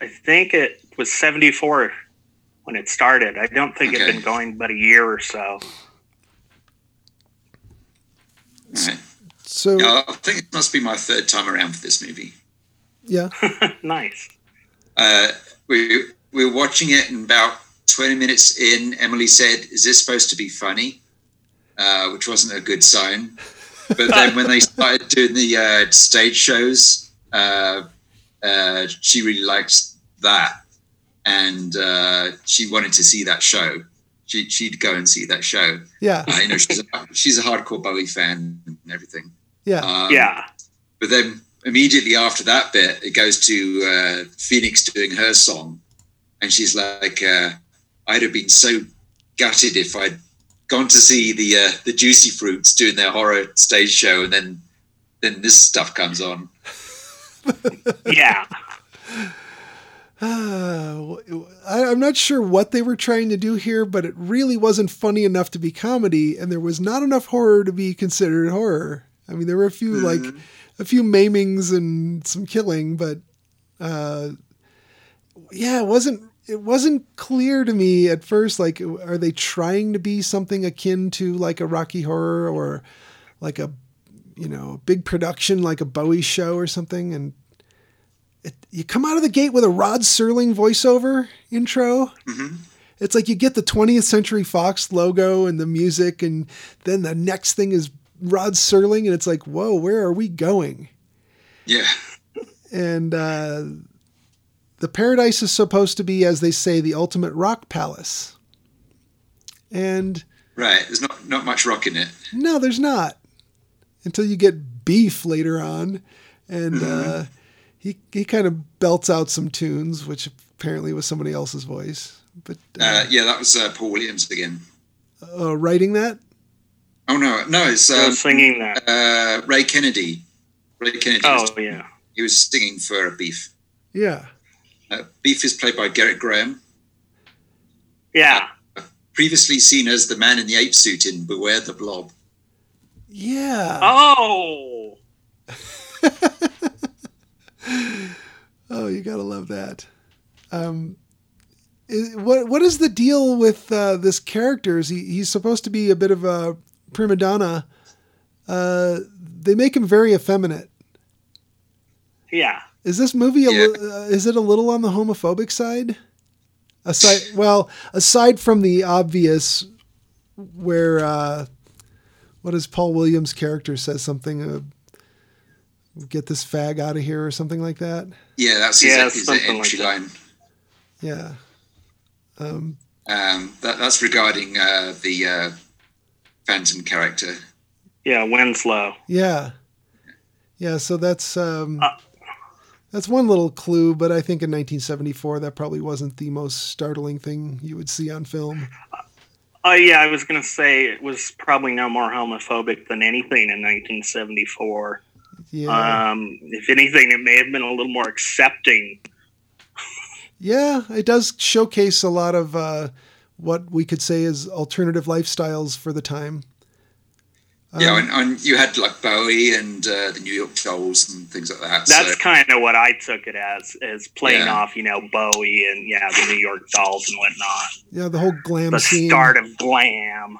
I think it was 74 when it started. I don't think Okay. it'd been going but a year or so. Right. So Yeah, I think it must be my third time around for this movie. Yeah, [laughs] nice. Uh, we we were watching it, and about twenty minutes in, Emily said, "Is this supposed to be funny?" Uh, which wasn't a good sign. But then when they [laughs] started doing the uh, stage shows, uh, uh, she really liked that, and uh, she wanted to see that show. She, she'd go and see that show. yeah, Uh, you know, she's a, she's a hardcore Bowie fan and everything. yeah, Um, yeah. but then immediately after that bit, it goes to uh, Phoenix doing her song, and she's like, uh, "I'd have been so gutted if I'd gone to see the uh, the Juicy Fruits doing their horror stage show, and then then this stuff comes on." [laughs] Yeah. Uh, [sighs] I, I'm not sure what they were trying to do here, but it really wasn't funny enough to be comedy, and there was not enough horror to be considered horror. I mean, there were a few like a few maimings and some killing, but uh, yeah, it wasn't it wasn't clear to me at first. Like, are they trying to be something akin to like a Rocky Horror or like a you know a big production like a Bowie show or something? And it, you come out of the gate with a Rod Serling voiceover intro. It's like you get the 20th Century Fox logo and the music, and then the next thing is Rod Serling, and it's like, whoa, where are we going? Yeah, And uh, the paradise is supposed to be, as they say, the ultimate rock palace. And right. There's not not much rock in it. no, there's not until you get beef later on, and uh, he he kind of belts out some tunes, which apparently was somebody else's voice. But uh, Uh, yeah, that was uh, Paul Williams again. uh, writing that, Oh no, no, it's um, singing that. uh, Ray Kennedy. Ray Kennedy. Oh, was, yeah. he was singing for Beef. yeah, Uh, Beef is played by Gerrit Graham. Yeah. previously seen as the man in the ape suit in Beware the Blob. yeah. Oh. [laughs] Oh, you gotta love that. Um, i- what what is the deal with uh, this character? Is he he's supposed to be a bit of a prima donna? Uh, they make him very effeminate. Yeah. Is this movie a Yeah. li- uh, is it a little on the homophobic side? Aside, well, aside from the obvious, where uh, what is Paul Williams' character says something, uh, get this fag out of here or something like that. Yeah, that's his, Yeah, his something entry like that. line. Yeah. Um, Um, that, that's regarding uh, the uh, Phantom character. Yeah, Winslow. yeah. Yeah. So that's, um, Uh, that's one little clue, but I think in 1974, that probably wasn't the most startling thing you would see on film. Oh yeah, I was gonna say it was probably no more homophobic than anything in 1974. Yeah. Um, if anything, it may have been a little more accepting. Yeah, it does showcase a lot of uh, what we could say is alternative lifestyles for the time. yeah, Um, and, and you had like Bowie and uh, the New York Dolls and things like that. That's so, kind of what I took it as, as playing Yeah. off, you know, Bowie and yeah, the New York Dolls and whatnot. yeah, the whole glam The scene. start of glam.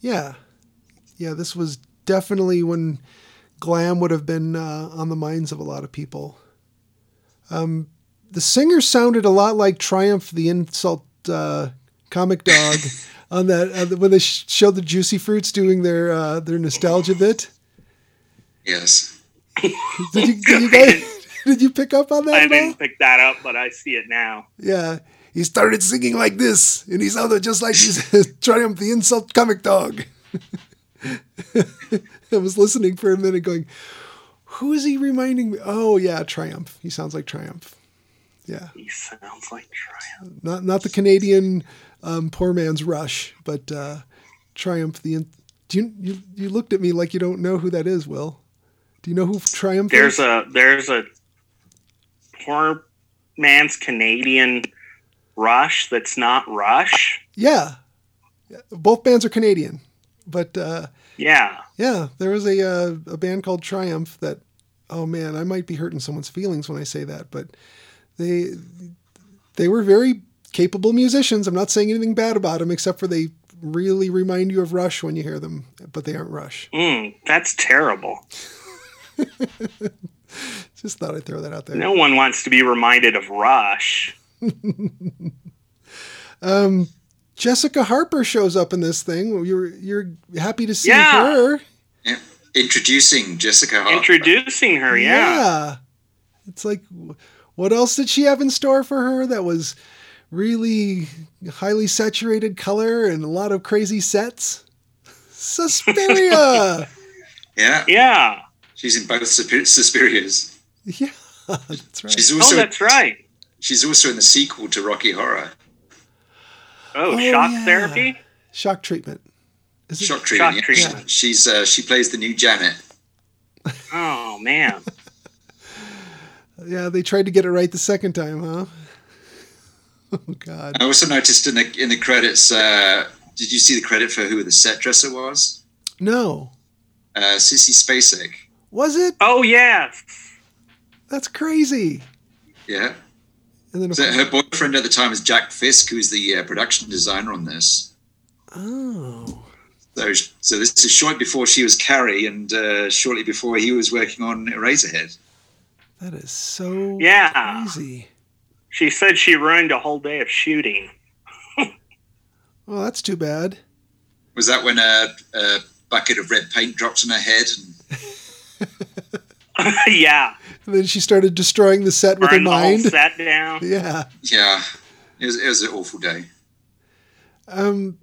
Yeah, yeah, this was definitely when glam would have been uh, on the minds of a lot of people. Um, the singer sounded a lot like Triumph, the insult uh, comic dog, on that uh, when they sh- showed the Juicy Fruits doing their uh, their nostalgia bit. yes. [laughs] Did you, did you guys, [laughs] did you pick up on that I didn't pick that up, but I see it now. Yeah. He started singing like this, and he sounded just like he's [laughs] Triumph the Insult Comic Dog. I was listening for a minute going, who is he reminding me? Oh, yeah, Triumph. He sounds like Triumph. Yeah. He sounds like Triumph. Not not the Canadian um, poor man's Rush, but uh, Triumph the. In- do you, you you looked at me like you don't know who that is, Will? Do you know who Triumph There's is? a there's a poor man's Canadian Rush that's not Rush. yeah. Both bands are Canadian, but uh, Yeah. Yeah, there was a uh, a band called Triumph that. Oh man, I might be hurting someone's feelings when I say that, but they they were very capable musicians. I'm not saying anything bad about them, except for they really remind you of Rush when you hear them, but they aren't Rush. Mm, that's terrible. [laughs] Just thought I'd throw that out there. No one wants to be reminded of Rush. [laughs] Um, Jessica Harper shows up in this thing. You're you're happy to see Yeah. her. Yeah. Introducing Jessica Harper. Introducing her, yeah. It's like, what else did she have in store for her that was really highly saturated color and a lot of crazy sets? Suspiria! [laughs] yeah. Yeah. She's in both Susp- Suspirias. yeah, [laughs] that's right. She's Oh, also that's right. she's also in the sequel to Rocky Horror. Oh, Oh, shock yeah. therapy? Shock treatment. Is it? Shock treatment. Shock yeah. treatment. She's uh, she plays the new Janet. Oh, man. Yeah, they tried to get it right the second time, huh? [laughs] Oh God. I also noticed in the in the credits. Uh, did you see the credit for who the set dresser was? No. Uh, Sissy Spacek. Was it? Oh, yeah. That's crazy. Yeah. And then So her boyfriend at the time was Jack Fisk, who's the uh, production designer on this. oh. So, so this is shortly before she was Carrie, and uh, shortly before he was working on Eraserhead. That is so Yeah. crazy. She said she ruined a whole day of shooting. Well, that's too bad. Was that when a, a bucket of red paint dropped on her head? And, [laughs] yeah. And then she started destroying the set with her Burned the whole mind. set down. [laughs] Yeah. yeah, it was, it was an awful day. Um.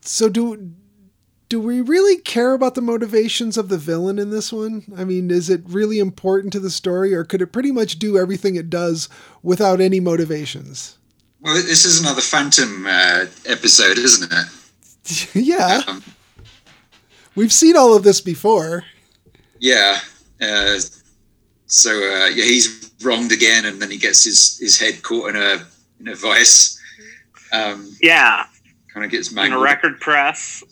So do do we really care about the motivations of the villain in this one? I mean, is it really important to the story, or could it pretty much do everything it does without any motivations? Well, this is another Phantom uh, episode, isn't it? [laughs] yeah, Um, we've seen all of this before. yeah. Uh, so uh, yeah, he's wronged again, and then he gets his, his head caught in a in a vice. Um, Yeah. kind of gets In a record press.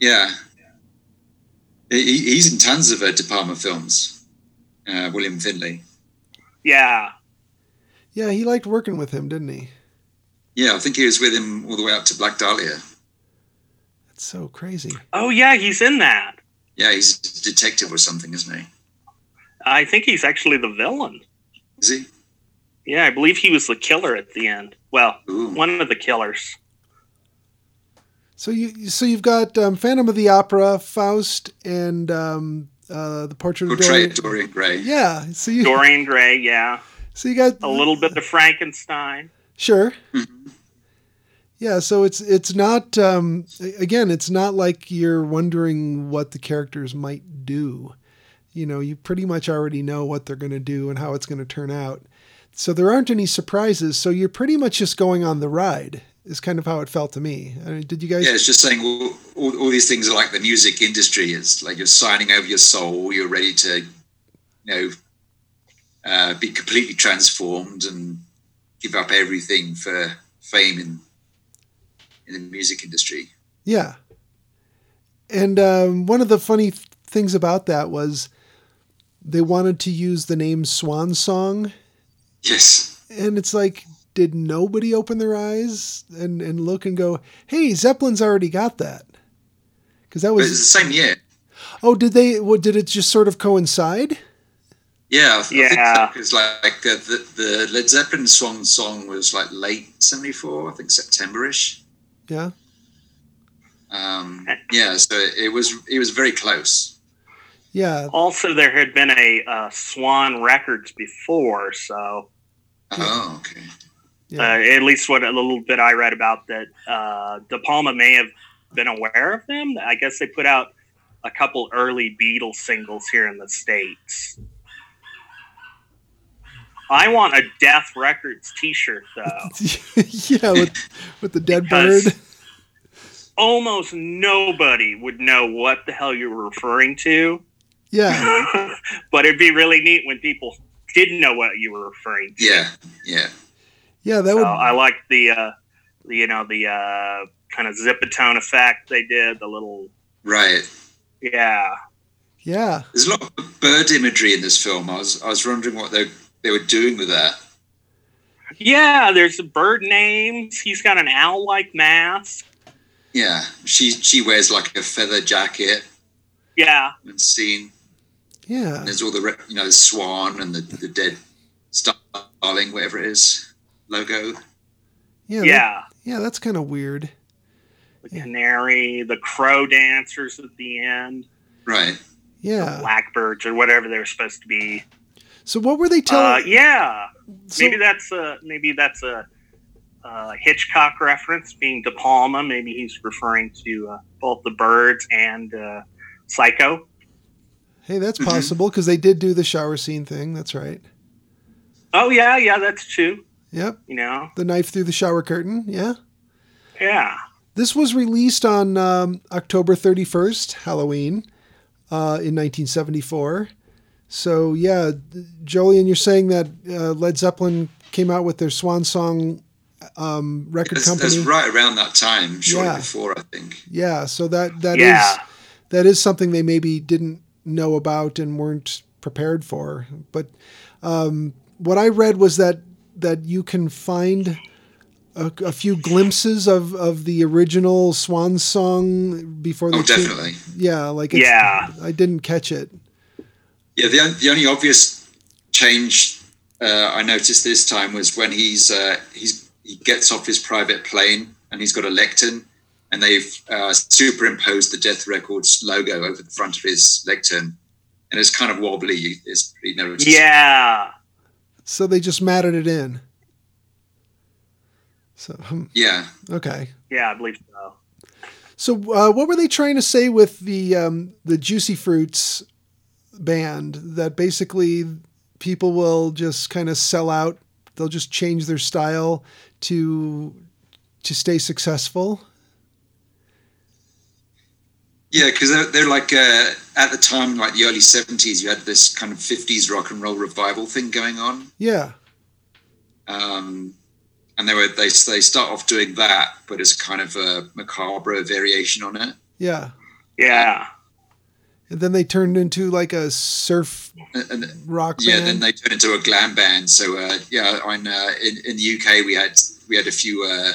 Yeah. He, he's in tons of uh, De Palma films. Uh, William Finley. Yeah. Yeah, he liked working with him, didn't he? Yeah, I think he was with him all the way up to Black Dahlia. That's so crazy. Oh, yeah, he's in that. Yeah, he's a detective or something, isn't he? I think he's actually the villain. Is he? Yeah, I believe he was the killer at the end. Well, Ooh. one of the killers. So you so you've got um, Phantom of the Opera, Faust, and um, uh, the Portrait of Portrait Dorian. Dorian Gray. Yeah. So you Dorian Gray, yeah. so you got A little bit of Frankenstein. Sure. Mm-hmm. Yeah, so it's it's not um, again, it's not like you're wondering what the characters might do. You know, you pretty much already know what they're going to do and how it's going to turn out. So there aren't any surprises. So you're pretty much just going on the ride. Is kind of how it felt to me. I mean, did you guys? Yeah, it's just saying all, all, all these things are like the music industry. It's like you're signing over your soul. You're ready to, you know, uh, be completely transformed and give up everything for fame in in the music industry. Yeah. And um, one of the funny th- things about that was they wanted to use the name Swan Song Yes. and it's like did nobody open their eyes and and look and go hey zeppelin's already got that because that was it's the same year. oh did they what did it just sort of coincide Yeah, I, Yeah. I think so. Because like uh, the the Led Zeppelin swan song was like late '74, I think September-ish. yeah Um, yeah, so it was it was very close. yeah Also, there had been a uh, Swan Records before, so Oh, okay. Yeah uh, at least what a little bit I read about that uh, De Palma may have been aware of them. I guess they put out a couple early Beatles singles here in the states. I want a Death Records T-shirt though. [laughs] yeah with with the dead Because- bird Almost nobody would know what the hell you were referring to, yeah [laughs] but it'd be really neat when people didn't know what you were referring to. Yeah, yeah. Yeah that So would I like the, uh, you know the uh, kind of zipatone effect they did. The little Right. yeah. yeah There's a lot of bird imagery in this film. I was I was wondering what they they were doing with that. Yeah, there's the bird names. He's got an owl-like mask. Yeah, she she wears like a feather jacket Yeah, and scene. yeah And there's all the you know the swan and the the dead starling, whatever it is, logo. yeah that- yeah. yeah that's kind of weird The canary, the crow dancers at the end, Right. yeah blackbirds or whatever they're supposed to be. so what were they Uh, telling yeah, so- maybe that's a maybe that's a, uh Hitchcock reference, being De Palma. Maybe he's referring to uh, both the birds and uh, Psycho. hey that's Mhm. possible because they did do the shower scene thing that's right Oh yeah, yeah, that's true. Yep You know, the knife through the shower curtain yeah yeah. This was released on um, October 31st, Halloween, uh, in 1974. So, yeah, Jolene, you're saying that uh, Led Zeppelin came out with their Swan Song um, record That's, company. that's right around that time, shortly Yeah. before, I think. Yeah, so that that is Yeah. that is something they maybe didn't know about and weren't prepared for. But um, what I read was that that you can find a, a few glimpses of, of the original Swan Song before they Oh, cha- definitely. yeah, like it's, Yeah. I didn't catch it. Yeah, the, the only obvious change uh, I noticed this time was when he's uh, he's he gets off his private plane and he's got a lectern, and they've uh, superimposed the Death Records logo over the front of his lectern, and it's kind of wobbly. It's pretty noticeable. Yeah. So they just matted it in. So hmm, Yeah. okay. Yeah, I believe so. So, uh, what were they trying to say with the um, the Juicy Fruits band? That basically people will just kind of sell out. They'll just change their style to to stay successful. Yeah, because they're, they're like uh, at the time, like the early seventies, you had this kind of fifties rock and roll revival thing going on, Yeah, um, and they were they they start off doing that, but it's kind of a macabre variation on it. yeah. Yeah. And then they turned into like a surf And, and rock yeah, band. then they turned into a glam band. So uh, yeah, on uh, in in the UK we had we had a few uh,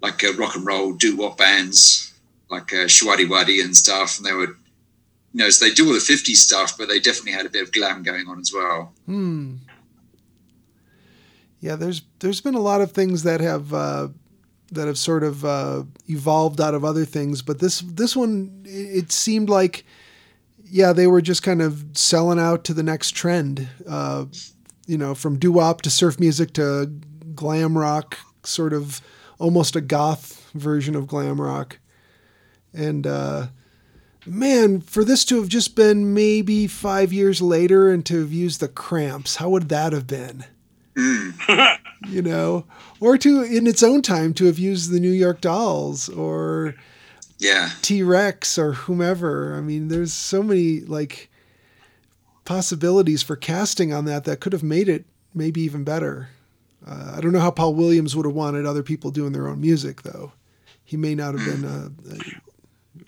like uh, rock and roll doo wop bands like uh, Showaddywaddy and stuff, and they were. You know, so they do all the 50s stuff, but they definitely had a bit of glam going on as well. Hmm. Yeah, there's there's been a lot of things that have uh, that have sort of uh, evolved out of other things. But this this one, it it seemed like, yeah, they were just kind of selling out to the next trend. Uh, you know, from doo wop to surf music to glam rock, sort of almost a goth version of glam rock. And uh, man, for this to have just been maybe five years later and to have used the cramps, how would that have been? [laughs] you know, or to in its own time to have used the New York Dolls or Yeah. T Rex or whomever. I mean, there's so many like possibilities for casting on that that could have made it maybe even better. Uh, I don't know how Paul Williams would have wanted other people doing their own music, though. He may not have been uh, uh,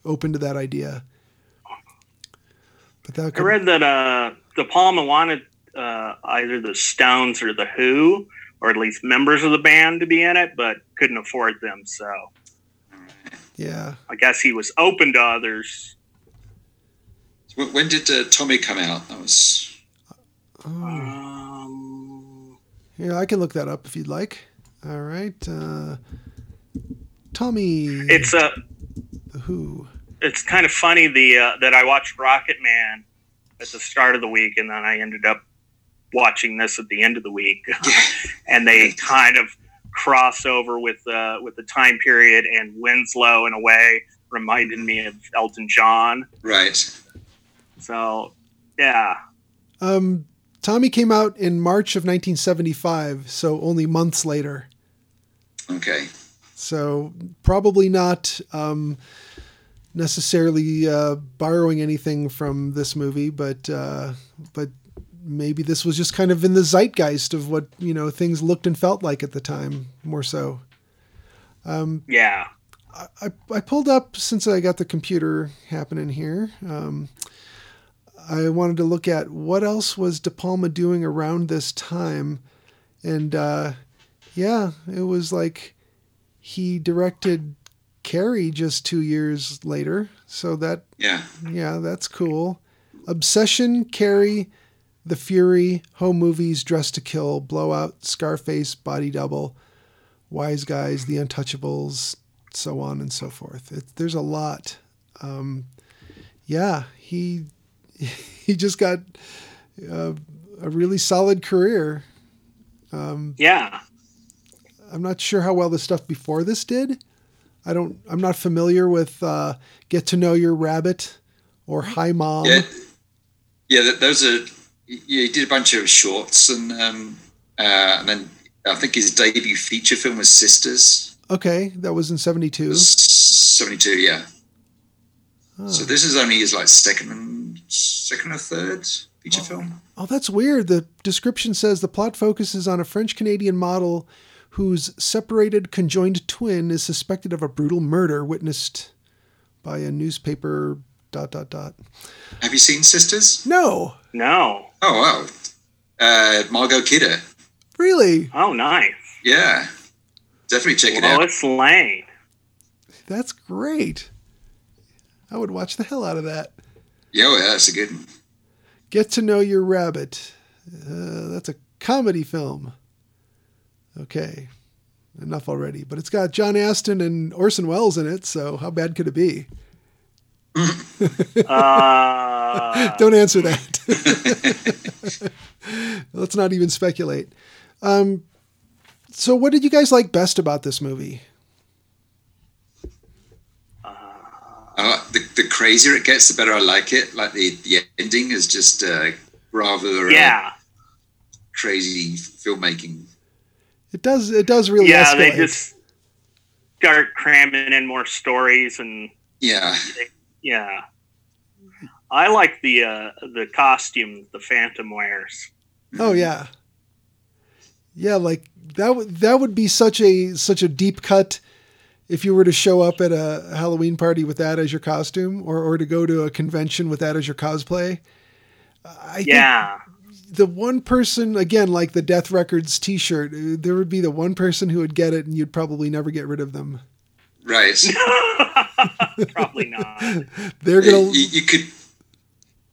open to that idea. But that I could, read that uh, De Palma wanted uh, either the Stones or the Who, or at least members of the band, to be in it, but couldn't afford them. So yeah. I guess he was open to others. When when did uh, Tommy come out? That was Um, Yeah, I can look that up if you'd like. All right. Uh, Tommy it's a the Who. it's kind of funny the uh, that I watched Rocketman at the start of the week, and then I ended up watching this at the end of the week, [laughs] and they kind of cross over with uh, with the time period, and Winslow in a way reminded me of Elton John. right. So yeah, Um, Tommy came out in March of 1975, so only months later. Okay. So probably not um, necessarily uh, borrowing anything from this movie, but uh, but maybe this was just kind of in the zeitgeist of what you know things looked and felt like at the time, more so. yeah. I, I pulled up since I got the computer happening here. Um, I wanted to look at what else was De Palma doing around this time, and uh, yeah, it was like he directed Carrie just two years later. So that Yeah. yeah, that's cool. Obsession, Carrie, The Fury, Home Movies, Dress to Kill, Blowout, Scarface, Body Double, Wise Guys, The Untouchables, so on and so forth. It, there's a lot. Um, yeah, he [laughs] he just got uh, a really solid career. Yeah. I'm not sure how well the stuff before this did. I don't. I'm not familiar with uh, Get to Know Your Rabbit or Hi Mom. Yeah. Yeah. Those are. Yeah, he did a bunch of shorts, and um, uh, and then I think his debut feature film was Sisters. Okay, that was in '72. Seventy two. Yeah. So this is only his like second, second or third feature film. Oh, that's weird. The description says the plot focuses on a French Canadian model whose separated conjoined twin is suspected of a brutal murder witnessed by a newspaper. Dot dot dot. Have you seen Sisters? No, No. Oh wow. Uh, Margot Kidder. really, Oh, nice. Yeah. Definitely check it out. Lois Lane. that's great. I would watch the hell out of that. Yeah, well, yeah, that's a good one. Get to know your rabbit. Uh, that's a comedy film. Okay, enough already. But it's got John Astin and Orson Welles in it, so how bad could it be? [laughs] Uh, Don't answer that. [laughs] Let's not even speculate. Um, so, what did you guys like best about this movie? I like the, the crazier it gets, the better I like it. Like the, the ending is just uh, rather uh, yeah. crazy filmmaking. It does. It does really. Yeah, escalate. they just start cramming in more stories and Yeah, yeah. I like the uh, the costume the Phantom wears. Oh yeah. Yeah, like that would that would be such a such a deep cut if you were to show up at a Halloween party with that as your costume or or to go to a convention with that as your cosplay. I think Yeah. The one person again like the Death Records t-shirt, uh, there would be the one person who would get it and you'd probably never get rid of them. right. [laughs] Probably not. They're you, going to you could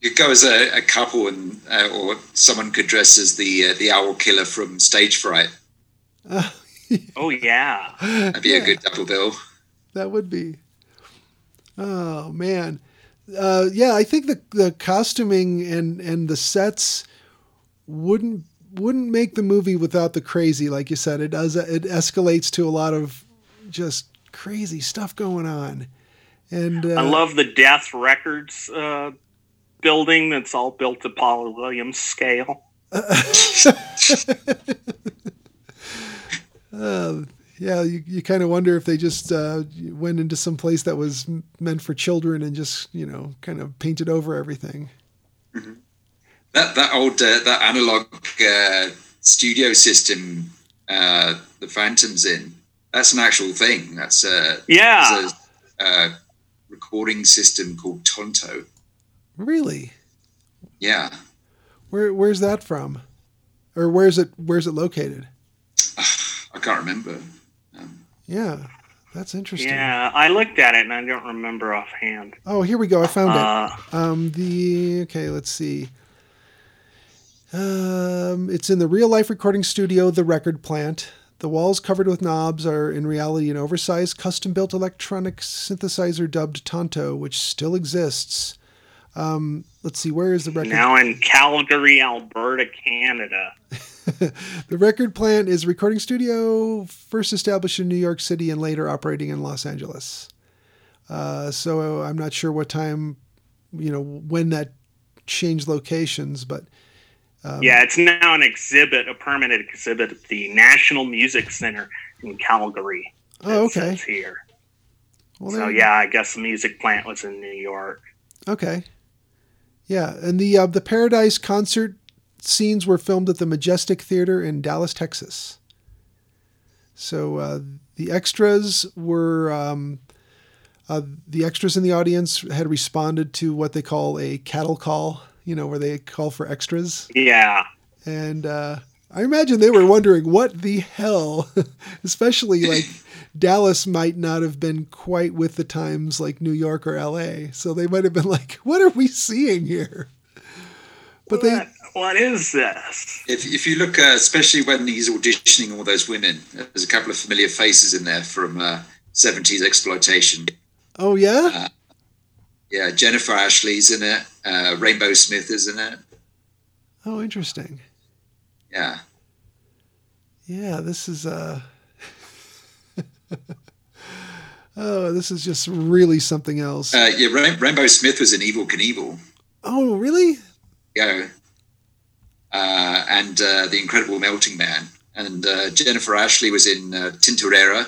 you go as a, a couple, and uh, or someone could dress as the uh, the owl killer from Stage Fright. [laughs] Oh yeah. That'd be a good double bill. That would be. Oh man, uh, yeah. I think the the costuming and and the sets wouldn't wouldn't make the movie without the crazy. Like you said, it does. It escalates to a lot of just crazy stuff going on. And uh, I love the Death Records uh, building that's all built to Paul Williams scale. Uh, [laughs] [laughs] yeah, you, you kind of wonder if they just uh, went into some place that was meant for children and just you know kind of painted over everything. That that old uh, that analog uh, studio system, uh, the Phantom's in. That's an actual thing. That's uh, Yeah. there's a uh, recording system called Tonto. Really, Yeah, where where's that from, or where's it where's it located? [sighs] I can't remember. Yeah, that's interesting. Yeah, I looked at it and I don't remember offhand. Oh, here we go. I found Uh, it. Um, the okay, let's see. Um, it's in the real life recording studio, the Record Plant. The walls covered with knobs are in reality an oversized, custom built electronic synthesizer dubbed Tonto, which still exists. Um, let's see, where is the record? now in Calgary, Alberta, Canada. [laughs] the Record Plant is a recording studio first established in New York City and later operating in Los Angeles. Uh, so I'm not sure what time, you know, when that changed locations, but Um, yeah, it's now an exhibit, a permanent exhibit at the National Music Center in Calgary. oh, okay. says here. Well, So yeah, I guess the music plant was in New York. Okay. Yeah, and the uh, the Paradise concert scenes were filmed at the Majestic Theater in Dallas, Texas. So uh, the extras were um, uh, the extras in the audience had responded to what they call a cattle call. You know, where they call for extras, Yeah. and uh, I imagine they were wondering what the hell, [laughs] especially like. [laughs] Dallas might not have been quite with the times like New York or LA. So they might have been like, what are we seeing here? But they, what, what is this? If, if you look, uh, especially when he's auditioning all those women, there's a couple of familiar faces in there from uh, 70s exploitation. oh yeah? Yeah, Jennifer Ashley's in it. Uh, Rainbeaux Smith is in it. Oh, interesting. Yeah. Yeah, this is, uh, [laughs] oh, this is just really something else. Uh, yeah, Rain- Rainbeaux Smith was in Evel Knievel. oh, really? Yeah. Uh, and uh, The Incredible Melting Man. And uh, Jennifer Ashley was in uh, Tintorera,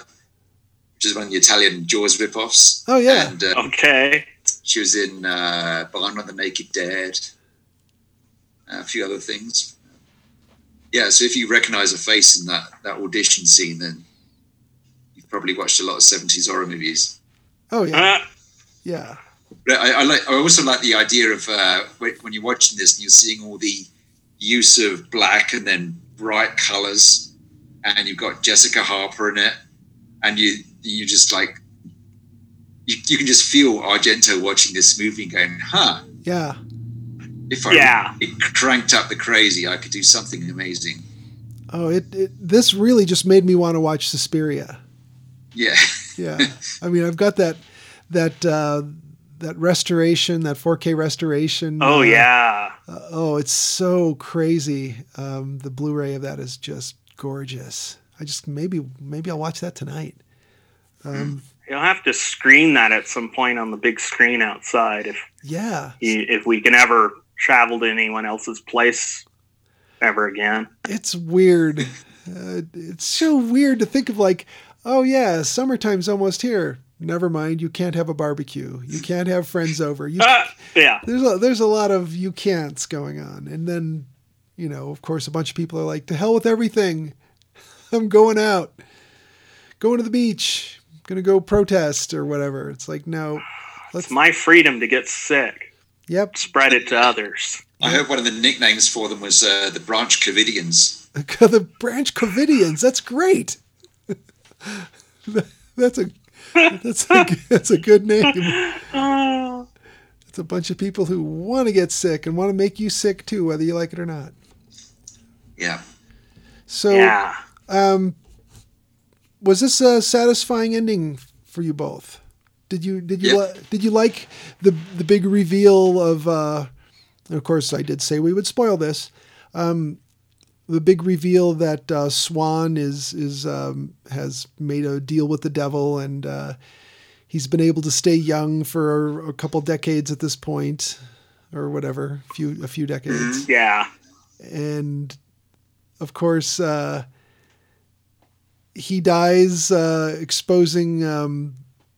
which is one of the Italian Jaws ripoffs. Oh, yeah. And uh, Okay. She was in uh, Barn of the Naked Dead, a few other things. Yeah, so if you recognize a face in that, that audition scene, then you've probably watched a lot of 70s horror movies. Oh, yeah. Uh, Yeah. But I, I like. I also like the idea of uh, when when you're watching this and you're seeing all the use of black and then bright colors, and you've got Jessica Harper in it, and you you just like you, you can just feel Argento watching this movie and going, "Huh, Yeah. if I Yeah. really cranked up the crazy, I could do something amazing." Oh, it, it, this really just made me want to watch Suspiria. Yeah, Yeah. [laughs] I mean, I've got that, that, uh, that restoration, that 4K restoration. oh uh, yeah. Uh, oh, it's so crazy. Um, the Blu-ray of that is just gorgeous. I just maybe maybe I'll watch that tonight. Um, You'll have to screen that at some point on the big screen outside if yeah, you, if we can ever travel to anyone else's place ever again. it's weird. Uh, it's so weird to think of like, oh yeah, summertime's almost here. Never mind, you can't have a barbecue. You can't have friends over. You, Ah, [laughs] yeah. there's a, there's a lot of you can'ts going on, and then you know, of course, a bunch of people are like, to hell with everything. I'm going out, going to the beach, gonna go protest or whatever. It's like, no, It's my freedom to get sick. yep, Spread it to others. I heard one of the nicknames for them was uh, the Branch Covidians. [laughs] the Branch Covidians. That's great. [laughs] that's a that's a [laughs] that's a good name. Oh, It's a bunch of people who want to get sick and want to make you sick too, whether you like it or not. Yeah, So, yeah. um, was this a satisfying ending for you both? Did you did you Yeah. li- did you like the the big reveal of? Uh, of course, I did say we would spoil this. Um, the big reveal that uh, Swan is is um, has made a deal with the devil and uh, he's been able to stay young for a couple decades at this point, or whatever, a few a few decades Yeah. and of course uh, he dies uh, exposing um,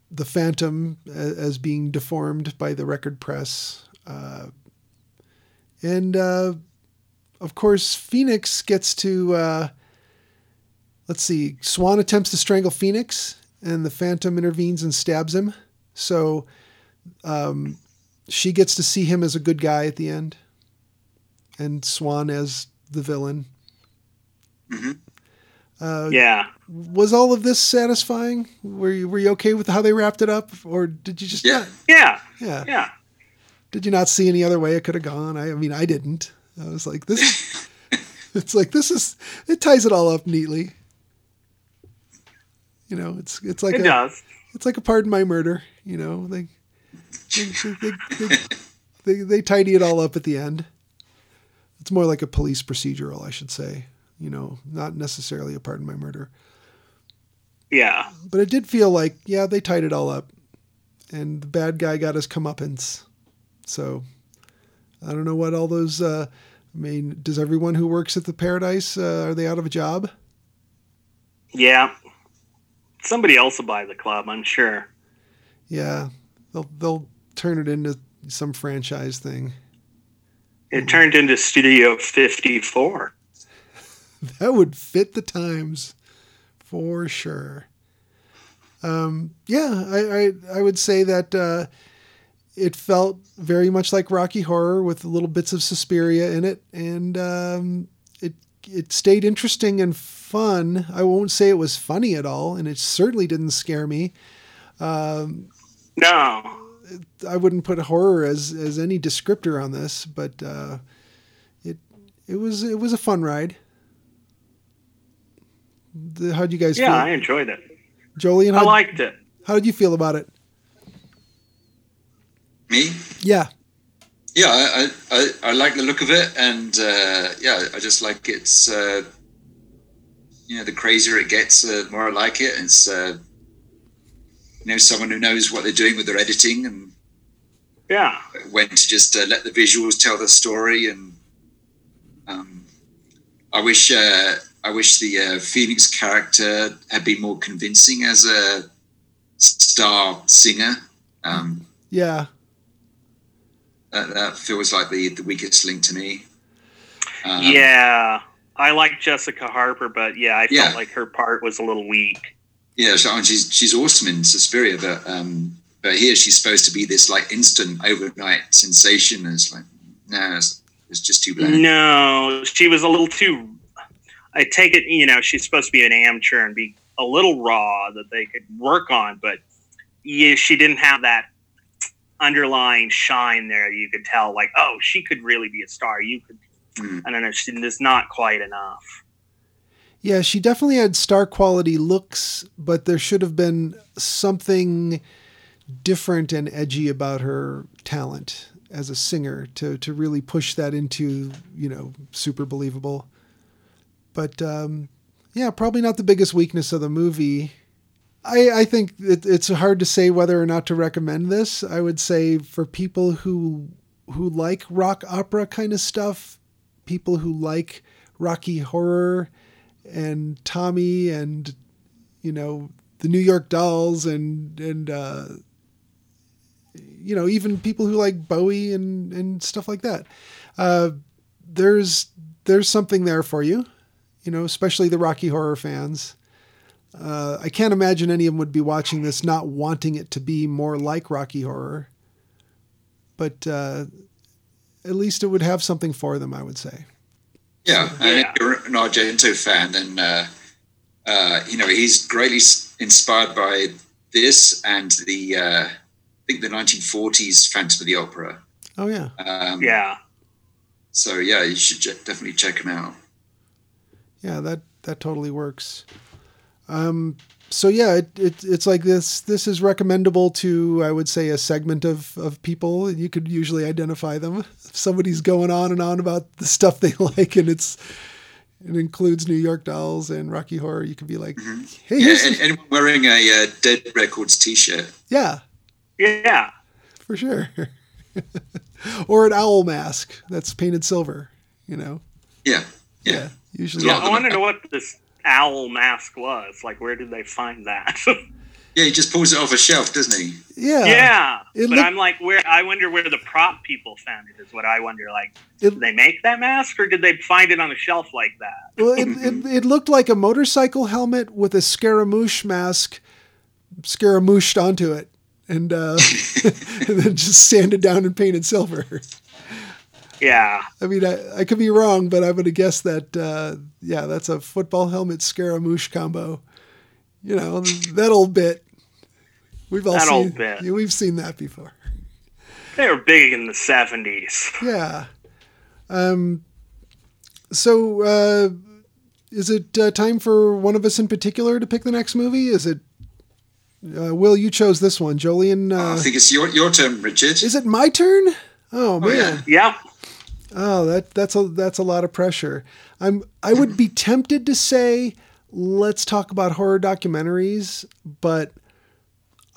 the phantom a- as being deformed by the record press uh, and uh, of course phoenix gets to uh, let's see swan attempts to strangle phoenix and the phantom intervenes and stabs him so um, she gets to see him as a good guy at the end and Swan as the villain. Mhm. Uh, Yeah. Was all of this satisfying? Were you were you okay with how they wrapped it up, or did you just Yeah. not? Yeah. Yeah. Yeah. Did you not see any other way it could have gone? I, I mean, I didn't. I was like, this. [laughs] it's like this is. It ties it all up neatly. You know, it's it's like It a does. it's like a pardon my murder. You know, they they, they, they, they, they tidy it all up at the end. It's more like a police procedural, I should say. You know, not necessarily a pardon my murder. Yeah. But it did feel like, yeah, they tied it all up, and the bad guy got his comeuppance. So I don't know what all those. Uh, I mean, does everyone who works at the Paradise uh, are they out of a job? Yeah. Somebody else will buy the club, I'm sure. Yeah, they'll they'll turn it into some franchise thing. It turned into Studio 54. [laughs] that would fit the times for sure. Um, yeah, I, I I would say that uh, it felt very much like Rocky Horror with little bits of Suspiria in it, and um, it it stayed interesting and fun. I won't say it was funny at all, and it certainly didn't scare me. Um, No. I wouldn't put horror as as any descriptor on this, but uh, it it was it was a fun ride. The, how'd you guys feel? Yeah, I enjoyed it. Jolene? I liked it. how did you feel about it? Me? Yeah, Yeah, I, I, I, I like the look of it, and uh, yeah, I just like it's. Uh, you know, the crazier it gets, uh, the more I like it. It's uh, you know someone who knows what they're doing with their editing and Yeah. when to just uh, let the visuals tell the story. And um, I wish uh, I wish the uh, Phoenix character had been more convincing as a star singer. Um, yeah, that, that feels like the, the weakest link to me. Um, yeah. I like Jessica Harper, but yeah, I felt Yeah. like her part was a little weak. Yeah, so, and she's she's awesome in Suspiria, but um, but here she's supposed to be this like instant overnight sensation. And it's like, no, it's, it's just too bland. No, she was a little too. I take it, you know, she's supposed to be an amateur and be a little raw that they could work on, but yeah, she didn't have that underlying shine there. You could tell, like, oh, she could really be a star. You could, Mm. I don't know, she, there's not quite enough. yeah. She definitely had star quality looks, but there should have been something different and edgy about her talent as a singer to to really push that into you know super believable. But um, yeah, probably not the biggest weakness of the movie. I, I think it, it's hard to say whether or not to recommend this. I would say for people who who like rock opera kind of stuff, people who like Rocky Horror and Tommy and you know the New York Dolls and and uh, you know even people who like Bowie and and stuff like that. Uh, there's there's something there for you, you know, especially the Rocky Horror fans. Uh, I can't imagine any of them would be watching this not wanting it to be more like Rocky Horror, but uh, at least it would have something for them. I would say. Yeah, and Yeah. if you're an Argento fan, then uh, uh, you know he's greatly inspired by this and the uh, I think the 1940s Phantom of the Opera. Oh yeah. Um, Yeah. So yeah, you should ch- definitely check him out. Yeah, that that totally works. so yeah, it, it, it's like this. This is recommendable to, I would say, a segment of of people. You could usually identify them. If somebody's going on and on about the stuff they [laughs] like, and it's it includes New York Dolls and Rocky Horror. You could be like, hey, Yeah, here's, and anyone wearing a uh, Dead Records T-shirt. yeah, Yeah. for sure. [laughs] or an owl mask that's painted silver. You know, Yeah, yeah. yeah, usually. Yeah, Yeah. I want to know what this owl mask was. Like, where did they find that? [laughs] Yeah, he just pulls it off a shelf, doesn't he? Yeah, yeah, It but look- I'm like, where? I wonder where the prop people found it. Is what I wonder. Like, It- did they make that mask, or did they find it on a shelf like that? Well, it, it, it looked like a motorcycle helmet with a Scaramouche mask Scaramoushed onto it and, uh, and [laughs] then [laughs] just sanded down and painted silver. Yeah, I mean, I, I could be wrong, but I'm going to guess that, uh, yeah, that's a football helmet Scaramouche combo. You know, that old bit. We've all That seen, old bit. yeah, we've seen that before. they were big in the '70s. Yeah. Um, so, uh, is it uh, time for one of us in particular to pick the next movie? Is it, uh, Will, you chose this one. Jolene, I uh, think it's your your turn, Richard. is it my turn? Oh, man. yeah. Yep. Oh, that that's a that's a lot of pressure. I'm I would be tempted to say let's talk about horror documentaries, but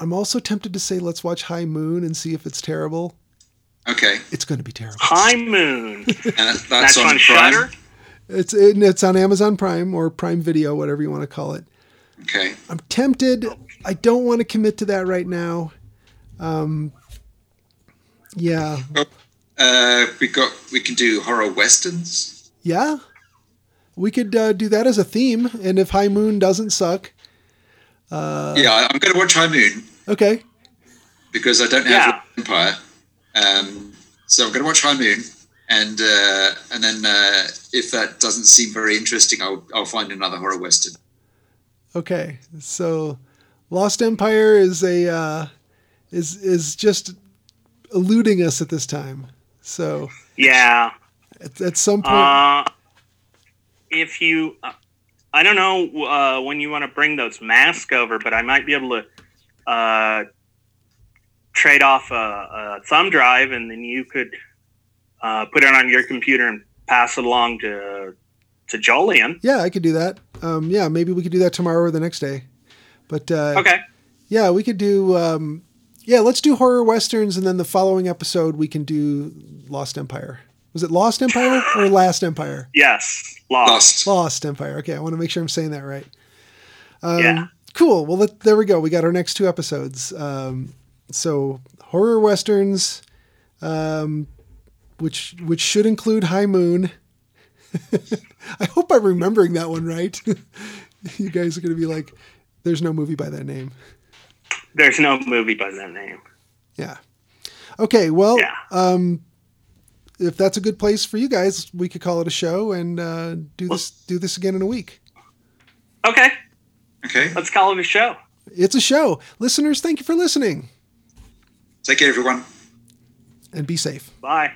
I'm also tempted to say let's watch High Moon and see if it's terrible. Okay, It's going to be terrible. High Moon. and that's, That's on, on Shudder. It's it, it's on Amazon Prime or Prime Video, whatever you want to call it. Okay, I'm tempted. I don't want to commit to that right now. Um, yeah, uh, we got we can do horror westerns. yeah. We could uh, do that as a theme, and if High Moon doesn't suck, Uh, yeah, I- I'm going to watch High Moon okay. because I don't have Yeah. Empire. Um, so I'm going to watch High Moon, and uh, and then uh, if that doesn't seem very interesting, I'll I'll find another horror western. Okay, so Lost Empire is a uh, is is just eluding us at this time. So Yeah. at, at some point, Uh, if you, uh, I don't know uh, when you want to bring those masks over, but I might be able to uh, trade off a, a thumb drive, and then you could uh, put it on your computer and pass it along to to Jolene. yeah, I could do that. Um, yeah, maybe we could do that tomorrow or the next day. But uh, Okay. yeah, we could do. Um, yeah, let's do horror westerns, and then the following episode we can do Lost Empire. Was it Lost Empire or Last Empire? Yes. Lost. Lost. Lost Empire. Okay, I want to make sure I'm saying that right. Um, Yeah. Cool. Well, let, there we go. We got our next two episodes. Um, so horror westerns, um, which which should include High Moon. [laughs] I hope I'm remembering that one right. [laughs] you guys are going to be like, "There's no movie by that name." There's no movie by that name. Yeah. Okay. Well, Yeah. um, if that's a good place for you guys, we could call it a show and uh, do this do this again in a week. Okay. Okay, Let's call it a show. It's a show. Listeners, thank you for listening take care, everyone. and be safe. Bye.